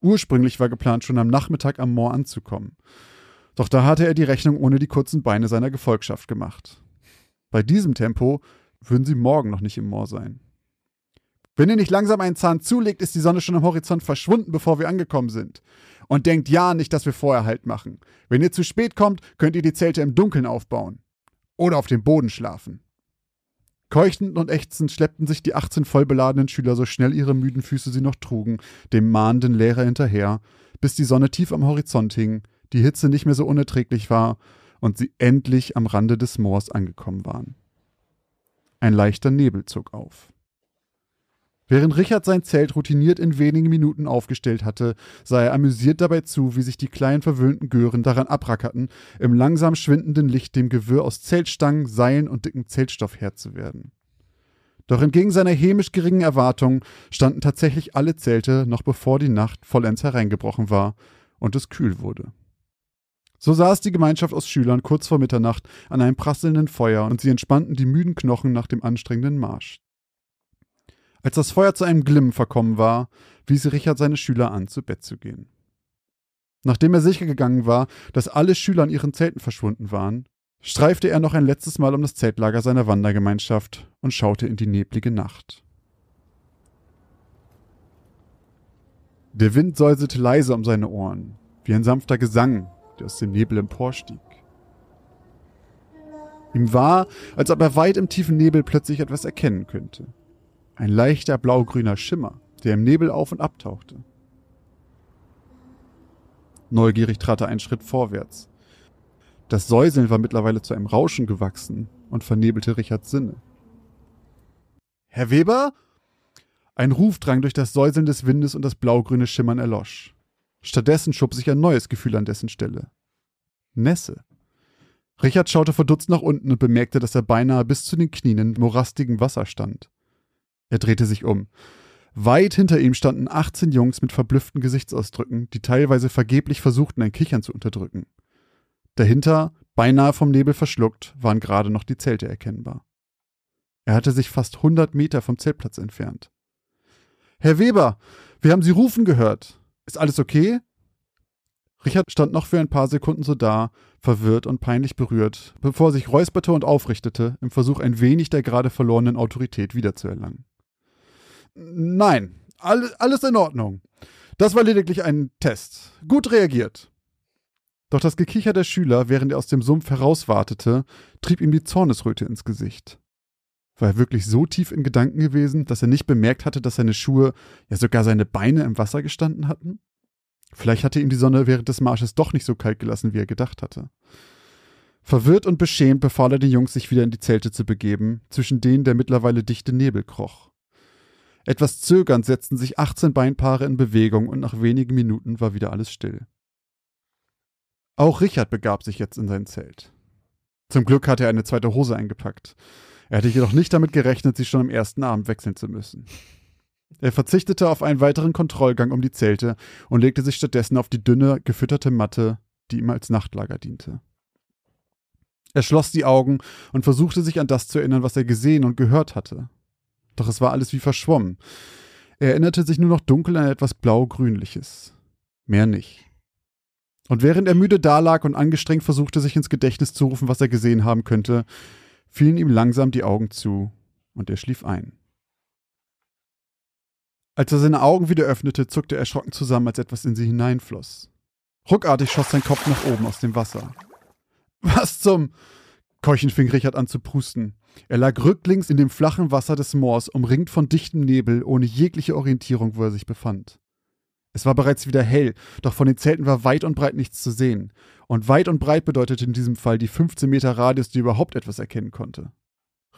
B: Ursprünglich war geplant, schon am Nachmittag am Moor anzukommen. Doch da hatte er die Rechnung ohne die kurzen Beine seiner Gefolgschaft gemacht. Bei diesem Tempo würden sie morgen noch nicht im Moor sein. Wenn ihr nicht langsam einen Zahn zulegt, ist die Sonne schon am Horizont verschwunden, bevor wir angekommen sind. Und denkt ja nicht, dass wir vorher Halt machen. Wenn ihr zu spät kommt, könnt ihr die Zelte im Dunkeln aufbauen. Oder auf dem Boden schlafen. Keuchend und ächzend schleppten sich die 18 vollbeladenen Schüler so schnell ihre müden Füße sie noch trugen, dem mahnenden Lehrer hinterher, bis die Sonne tief am Horizont hing, die Hitze nicht mehr so unerträglich war und sie endlich am Rande des Moors angekommen waren. Ein leichter Nebel zog auf. Während Richard sein Zelt routiniert in wenigen Minuten aufgestellt hatte, sah er amüsiert dabei zu, wie sich die kleinen verwöhnten Gören daran abrackerten, im langsam schwindenden Licht dem Gewirr aus Zeltstangen, Seilen und dickem Zeltstoff Herr zu werden. Doch entgegen seiner hämisch geringen Erwartungen standen tatsächlich alle Zelte noch bevor die Nacht vollends hereingebrochen war und es kühl wurde. So saß die Gemeinschaft aus Schülern kurz vor Mitternacht an einem prasselnden Feuer und sie entspannten die müden Knochen nach dem anstrengenden Marsch. Als das Feuer zu einem Glimmen verkommen war, wies Richard seine Schüler an, zu Bett zu gehen. Nachdem er sicher gegangen war, dass alle Schüler an ihren Zelten verschwunden waren, streifte er noch ein letztes Mal um das Zeltlager seiner Wandergemeinschaft und schaute in die neblige Nacht. Der Wind säuselte leise um seine Ohren, wie ein sanfter Gesang, der aus dem Nebel emporstieg. Ihm war, als ob er weit im tiefen Nebel plötzlich etwas erkennen könnte. Ein leichter blaugrüner Schimmer, der im Nebel auf und abtauchte. Neugierig trat er einen Schritt vorwärts. Das Säuseln war mittlerweile zu einem Rauschen gewachsen und vernebelte Richards Sinne. Herr Weber? Ein Ruf drang durch das Säuseln des Windes und das blaugrüne Schimmern erlosch. Stattdessen schob sich ein neues Gefühl an dessen Stelle. Nässe. Richard schaute verdutzt nach unten und bemerkte, dass er beinahe bis zu den Knien in morastigem Wasser stand. Er drehte sich um. Weit hinter ihm standen 18 Jungs mit verblüfften Gesichtsausdrücken, die teilweise vergeblich versuchten, ein Kichern zu unterdrücken. Dahinter, beinahe vom Nebel verschluckt, waren gerade noch die Zelte erkennbar. Er hatte sich fast 100 Meter vom Zeltplatz entfernt. Herr Weber, wir haben Sie rufen gehört. Ist alles okay? Richard stand noch für ein paar Sekunden so da, verwirrt und peinlich berührt, bevor er sich räusperte und aufrichtete, im Versuch ein wenig der gerade verlorenen Autorität wiederzuerlangen. Nein, alles in Ordnung. Das war lediglich ein Test. Gut reagiert. Doch das Gekicher der Schüler, während er aus dem Sumpf herauswartete, trieb ihm die Zornesröte ins Gesicht. War er wirklich so tief in Gedanken gewesen, dass er nicht bemerkt hatte, dass seine Schuhe, ja sogar seine Beine im Wasser gestanden hatten? Vielleicht hatte ihm die Sonne während des Marsches doch nicht so kalt gelassen, wie er gedacht hatte. Verwirrt und beschämt befahl er den Jungs, sich wieder in die Zelte zu begeben, zwischen denen der mittlerweile dichte Nebel kroch. Etwas zögernd setzten sich 18 Beinpaare in Bewegung und nach wenigen Minuten war wieder alles still. Auch Richard begab sich jetzt in sein Zelt. Zum Glück hatte er eine zweite Hose eingepackt. Er hatte jedoch nicht damit gerechnet, sie schon am ersten Abend wechseln zu müssen. Er verzichtete auf einen weiteren Kontrollgang um die Zelte und legte sich stattdessen auf die dünne, gefütterte Matte, die ihm als Nachtlager diente. Er schloss die Augen und versuchte sich an das zu erinnern, was er gesehen und gehört hatte. Doch es war alles wie verschwommen. Er erinnerte sich nur noch dunkel an etwas blau-grünliches. Mehr nicht. Und während er müde dalag und angestrengt versuchte, sich ins Gedächtnis zu rufen, was er gesehen haben könnte, fielen ihm langsam die Augen zu und er schlief ein. Als er seine Augen wieder öffnete, zuckte er erschrocken zusammen, als etwas in sie hineinfloss. Ruckartig schoss sein Kopf nach oben aus dem Wasser. Was zum. Keuchend fing Richard an zu prusten. Er lag rücklings in dem flachen Wasser des Moors, umringt von dichtem Nebel, ohne jegliche Orientierung, wo er sich befand. Es war bereits wieder hell, doch von den Zelten war weit und breit nichts zu sehen. Und weit und breit bedeutete in diesem Fall die 15 Meter Radius, die überhaupt etwas erkennen konnte.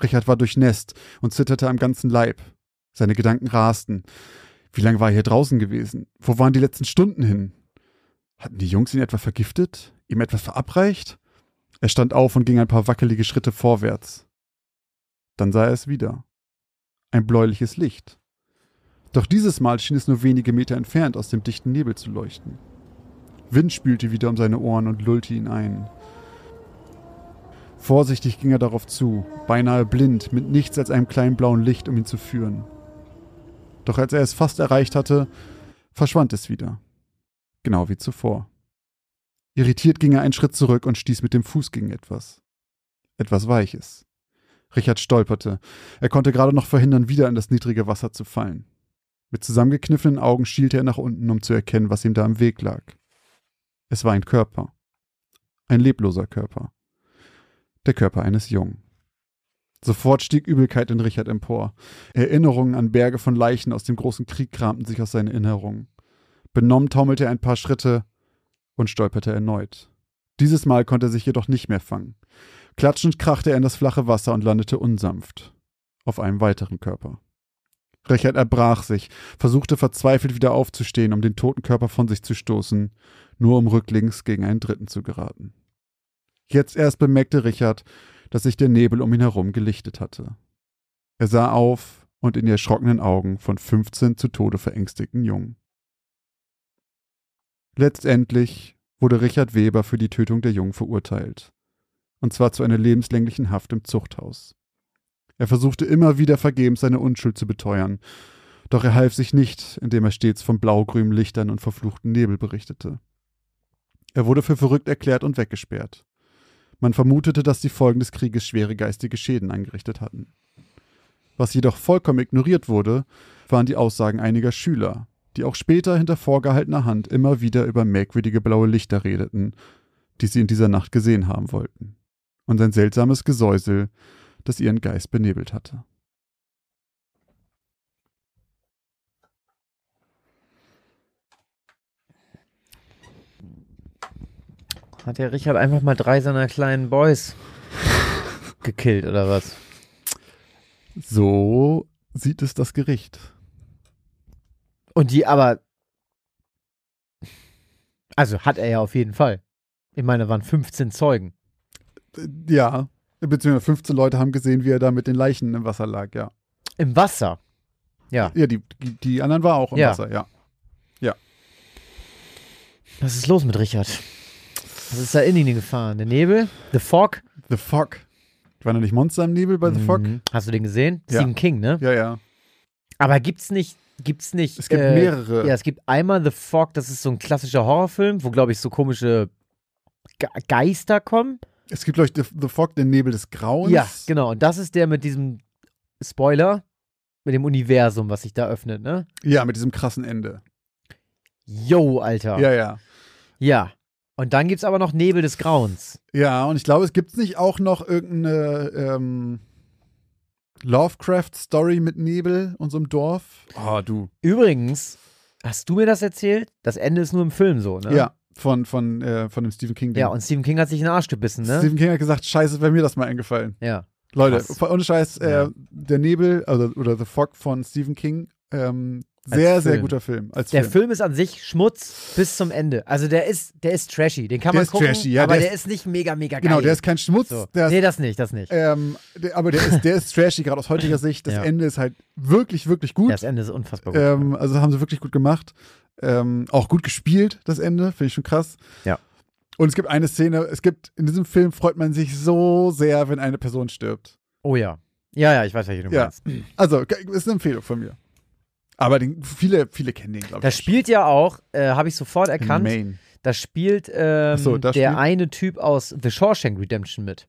B: Richard war durchnässt und zitterte am ganzen Leib. Seine Gedanken rasten. Wie lange war er hier draußen gewesen? Wo waren die letzten Stunden hin? Hatten die Jungs ihn etwa vergiftet? Ihm etwas verabreicht? Er stand auf und ging ein paar wackelige Schritte vorwärts. Dann sah er es wieder. Ein bläuliches Licht. Doch dieses Mal schien es nur wenige Meter entfernt aus dem dichten Nebel zu leuchten. Wind spülte wieder um seine Ohren und lullte ihn ein. Vorsichtig ging er darauf zu, beinahe blind, mit nichts als einem kleinen blauen Licht, um ihn zu führen. Doch als er es fast erreicht hatte, verschwand es wieder. Genau wie zuvor. Irritiert ging er einen Schritt zurück und stieß mit dem Fuß gegen etwas. Etwas Weiches. Richard stolperte. Er konnte gerade noch verhindern, wieder in das niedrige Wasser zu fallen. Mit zusammengekniffenen Augen schielte er nach unten, um zu erkennen, was ihm da im Weg lag. Es war ein Körper. Ein lebloser Körper. Der Körper eines Jungen. Sofort stieg Übelkeit in Richard empor. Erinnerungen an Berge von Leichen aus dem großen Krieg kramten sich aus seinen Erinnerungen. Benommen taumelte er ein paar Schritte und stolperte erneut. Dieses Mal konnte er sich jedoch nicht mehr fangen. Klatschend krachte er in das flache Wasser und landete unsanft auf einem weiteren Körper. Richard erbrach sich, versuchte verzweifelt wieder aufzustehen, um den toten Körper von sich zu stoßen, nur um rücklings gegen einen dritten zu geraten. Jetzt erst bemerkte Richard, dass sich der Nebel um ihn herum gelichtet hatte. Er sah auf und in die erschrockenen Augen von 15 zu Tode verängstigten Jungen. Letztendlich wurde Richard Weber für die Tötung der Jungen verurteilt, und zwar zu einer lebenslänglichen Haft im Zuchthaus. Er versuchte immer wieder vergebens seine Unschuld zu beteuern, doch er half sich nicht, indem er stets von blaugrünen Lichtern und verfluchten Nebel berichtete. Er wurde für verrückt erklärt und weggesperrt. Man vermutete, dass die Folgen des Krieges schwere geistige Schäden angerichtet hatten. Was jedoch vollkommen ignoriert wurde, waren die Aussagen einiger Schüler, die auch später hinter vorgehaltener Hand immer wieder über merkwürdige blaue Lichter redeten, die sie in dieser Nacht gesehen haben wollten, und ein seltsames Gesäusel, das ihren Geist benebelt hatte.
A: Hat der Richard einfach mal drei seiner kleinen Boys gekillt oder was?
B: So sieht es das Gericht.
A: Und die aber. Also hat er ja auf jeden Fall. Ich meine, da waren 15 Zeugen.
B: Äh, Ja, beziehungsweise 15 Leute haben gesehen, wie er da mit den Leichen im Wasser lag, ja.
A: Im Wasser. Ja.
B: Ja, die, die, anderen war auch im
A: Ja.
B: Wasser, ja.
A: Was ist los mit Richard? Was ist da in ihn gefahren? Der Nebel? The Fog?
B: The Fog. War noch nicht Monster im Nebel bei The Fog?
A: Mhm. Hast du den gesehen?
B: Ja.
A: Stephen King, ne?
B: Ja, ja.
A: Aber gibt's nicht, gibt's nicht.
B: Es gibt
A: äh,
B: mehrere.
A: Ja, es gibt einmal The Fog, das ist so ein klassischer Horrorfilm, wo, glaube ich, so komische Ge Geister kommen.
B: Es gibt, glaube ich, The, The Fog, den Nebel des Grauens.
A: Ja, genau. Und das ist der mit diesem Spoiler, mit dem Universum, was sich da öffnet, ne?
B: Ja, mit diesem krassen Ende.
A: Yo, Alter.
B: Ja, ja.
A: Ja. Und dann gibt's aber noch Nebel des Grauens.
B: Ja, und ich glaube, es gibt nicht auch noch irgendeine ähm, Lovecraft-Story mit Nebel und so einem Dorf. Oh, du.
A: Übrigens, hast du mir das erzählt? Das Ende ist nur im Film so, ne?
B: Ja, von, von, äh, von dem Stephen King.
A: Ja, und Stephen King hat sich in den Arsch gebissen, ne?
B: Stephen King hat gesagt, scheiße, wäre mir das mal eingefallen.
A: ja.
B: Leute, ohne Scheiß, äh,
A: Ja.
B: der Nebel also, oder The Fog von Stephen King, ähm, sehr, sehr guter Film. Als
A: Der
B: Film.
A: Film ist an sich Schmutz bis zum Ende. Also der ist, der ist trashy. Den kann
B: Der
A: man
B: ist
A: gucken,
B: trashy, ja,
A: aber
B: der
A: der ist, nicht mega, mega geil.
B: Genau, der ist kein Schmutz.
A: so.
B: Der ist,
A: Nee, das nicht, das nicht.
B: ähm, der, aber der ist, der ist trashy, gerade aus heutiger Sicht. Das
A: Ja.
B: Ende ist halt wirklich, wirklich gut.
A: das Ende ist unfassbar gut.
B: Ähm, also haben sie wirklich gut gemacht. Ähm, auch gut gespielt, das Ende, finde ich schon krass.
A: Ja.
B: Und es gibt eine Szene, es gibt, in diesem Film freut man sich so sehr, wenn eine Person stirbt.
A: oh ja. Ja, ja, ich weiß, welche du
B: Ja.
A: meinst.
B: Also, ist eine Empfehlung von mir. Aber den, viele, viele kennen den, glaube ich.
A: Das spielt ja auch, äh, habe ich sofort erkannt, da spielt ähm,
B: so, da
A: der
B: spielt-
A: eine Typ aus The Shawshank Redemption mit.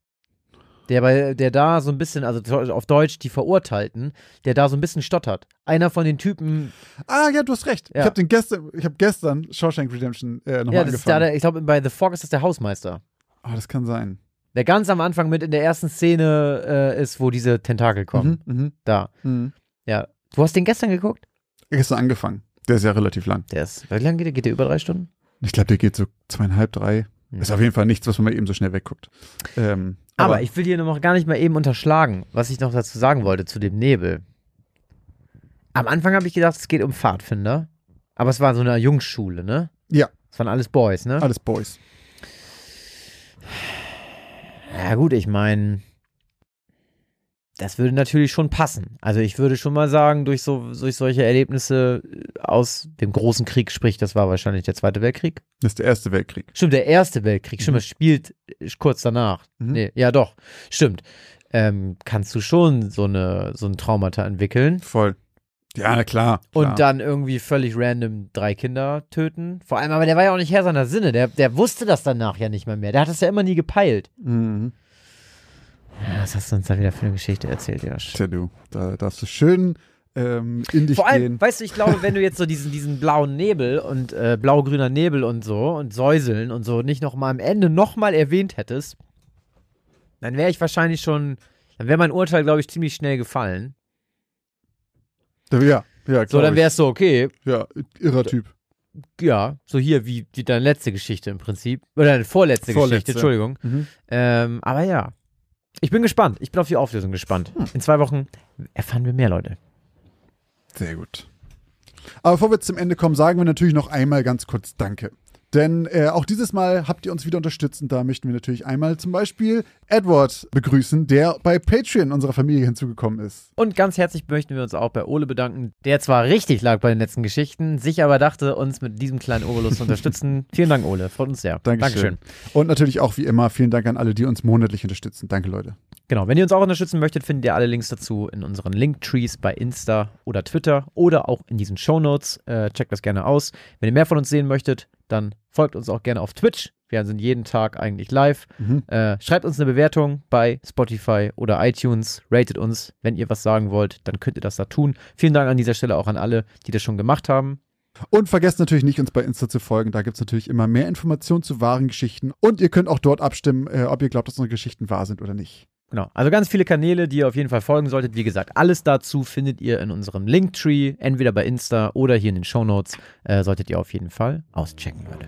A: Der, bei, der da so ein bisschen, also auf Deutsch die Verurteilten, der da so ein bisschen stottert. Einer von den Typen,
B: Ah, ja, du hast recht.
A: Ja.
B: Ich habe den gestern, ich habe gestern Shawshank Redemption äh, nochmal
A: ja, da,
B: angefangen.
A: der, ich glaube, bei The Fog ist das der Hausmeister.
B: Ah, das kann sein.
A: Der ganz am Anfang mit in der ersten Szene äh, ist, wo diese Tentakel kommen.
B: Mhm, mhm,
A: Da.
B: mhm.
A: Ja. Du hast den gestern geguckt?
B: Gestern angefangen. Der ist ja relativ lang.
A: Der ist. Wie lange geht der? Geht der über drei Stunden?
B: Ich glaube, der geht so zweieinhalb, drei. Ist auf jeden Fall nichts, was man mal eben so schnell wegguckt. Ähm,
A: Aber, ich will dir noch gar nicht mal eben unterschlagen, was ich noch dazu sagen wollte zu dem Nebel. Am Anfang habe ich gedacht, es geht um Pfadfinder. Aber es war so eine Jungsschule, ne?
B: Ja.
A: Es waren alles Boys, ne?
B: Alles Boys.
A: Ja, gut, ich meine, das würde natürlich schon passen. Also, ich würde schon mal sagen, durch, so, durch solche Erlebnisse aus dem großen Krieg, sprich, das war wahrscheinlich der Zweite Weltkrieg.
B: Das ist der Erste Weltkrieg.
A: Stimmt, der Erste Weltkrieg. Stimmt,
B: Mhm.
A: das spielt äh, kurz danach.
B: Mhm.
A: Nee, ja, doch. Stimmt. Ähm, kannst du schon so, eine, so ein Traumata entwickeln
B: Voll. Ja, klar. klar.
A: und dann irgendwie völlig random drei Kinder töten. Vor allem, aber der war ja auch nicht Herr seiner Sinne. Der, der wusste das danach ja nicht mehr mehr. Der hat das ja immer nie gepeilt.
B: Mhm.
A: Ja, Was hast du uns da wieder für eine Geschichte erzählt, Josh?
B: Tja, du, da darfst du schön ähm, in dich
A: Vor allem,
B: gehen.
A: weißt du, ich glaube, wenn du jetzt so diesen, diesen blauen Nebel und äh, blau-grüner Nebel und so und Säuseln und so nicht noch mal am Ende noch mal erwähnt hättest, dann wäre ich wahrscheinlich schon, dann wäre mein Urteil, glaube ich, ziemlich schnell gefallen.
B: Ja, ja,
A: So,
B: glaub
A: dann wäre es so, okay,
B: Ja, irrer Typ.
A: ja, so hier wie, wie deine letzte Geschichte im Prinzip. Oder deine vorletzte,
B: Vorletzte.
A: Geschichte, Entschuldigung.
B: Mhm.
A: Ähm, aber ja. Ich bin gespannt. Ich bin auf die Auflösung gespannt.
B: Hm.
A: In zwei Wochen erfahren wir mehr, Leute.
B: Sehr gut. Aber bevor wir zum Ende kommen, sagen wir natürlich noch einmal ganz kurz Danke. Denn äh, auch dieses Mal habt ihr uns wieder unterstützt und da möchten wir natürlich einmal zum Beispiel Edward begrüßen, der bei Patreon unserer Familie hinzugekommen ist.
A: Und ganz herzlich möchten wir uns auch bei Ole bedanken, der zwar richtig lag bei den letzten Geschichten, sich aber dachte, uns mit diesem kleinen Obolus zu unterstützen. Vielen Dank, Ole. Freut uns sehr.
B: Dankeschön. Und natürlich auch wie immer vielen Dank an alle, die uns monatlich unterstützen. Danke, Leute.
A: Genau, wenn ihr uns auch unterstützen möchtet, findet ihr alle Links dazu in unseren Linktrees bei Insta oder Twitter oder auch in diesen Shownotes. Äh, checkt das gerne aus. Wenn ihr mehr von uns sehen möchtet, dann folgt uns auch gerne auf Twitch. Wir sind jeden Tag eigentlich live.
B: Mhm.
A: Äh, schreibt uns eine Bewertung bei Spotify oder iTunes. Ratet uns. Wenn ihr was sagen wollt, dann könnt ihr das da tun. Vielen Dank an dieser Stelle auch an alle, die das schon gemacht haben.
B: Und vergesst natürlich nicht, uns bei Insta zu folgen. Da gibt es natürlich immer mehr Informationen zu wahren Geschichten. Und ihr könnt auch dort abstimmen, äh, ob ihr glaubt, dass unsere Geschichten wahr sind oder nicht.
A: Genau. Also ganz viele Kanäle, die ihr auf jeden Fall folgen solltet. Wie gesagt, alles dazu findet ihr in unserem Linktree, entweder bei Insta oder hier in den Shownotes. Äh, solltet ihr auf jeden Fall auschecken, Leute.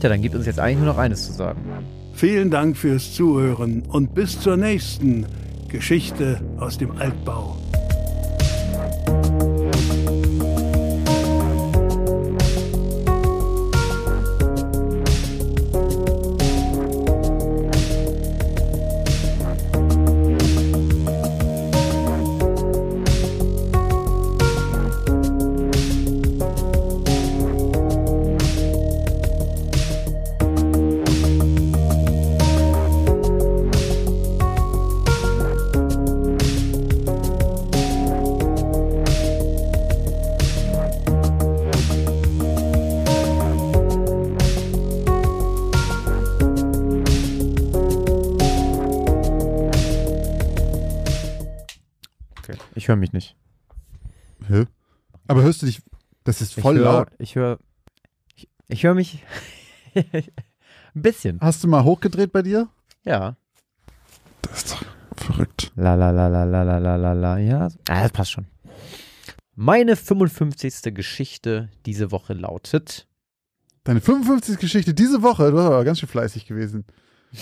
A: Tja, dann gibt uns jetzt eigentlich nur noch eines zu sagen.
C: Vielen Dank fürs Zuhören und bis zur nächsten Geschichte aus dem Altbau.
A: Höre mich nicht.
B: Hä? Aber hörst du dich. Das ist voll
A: ich hör,
B: laut.
A: Ich höre. Ich, ich höre mich. Ein bisschen.
B: Hast du mal hochgedreht bei dir?
A: Ja.
B: Das ist doch verrückt.
A: La la la la la la la la la. Ja. Ah, das passt schon. Meine 55. Geschichte diese Woche lautet.
B: Deine 55. Geschichte diese Woche, du warst aber ganz schön fleißig gewesen.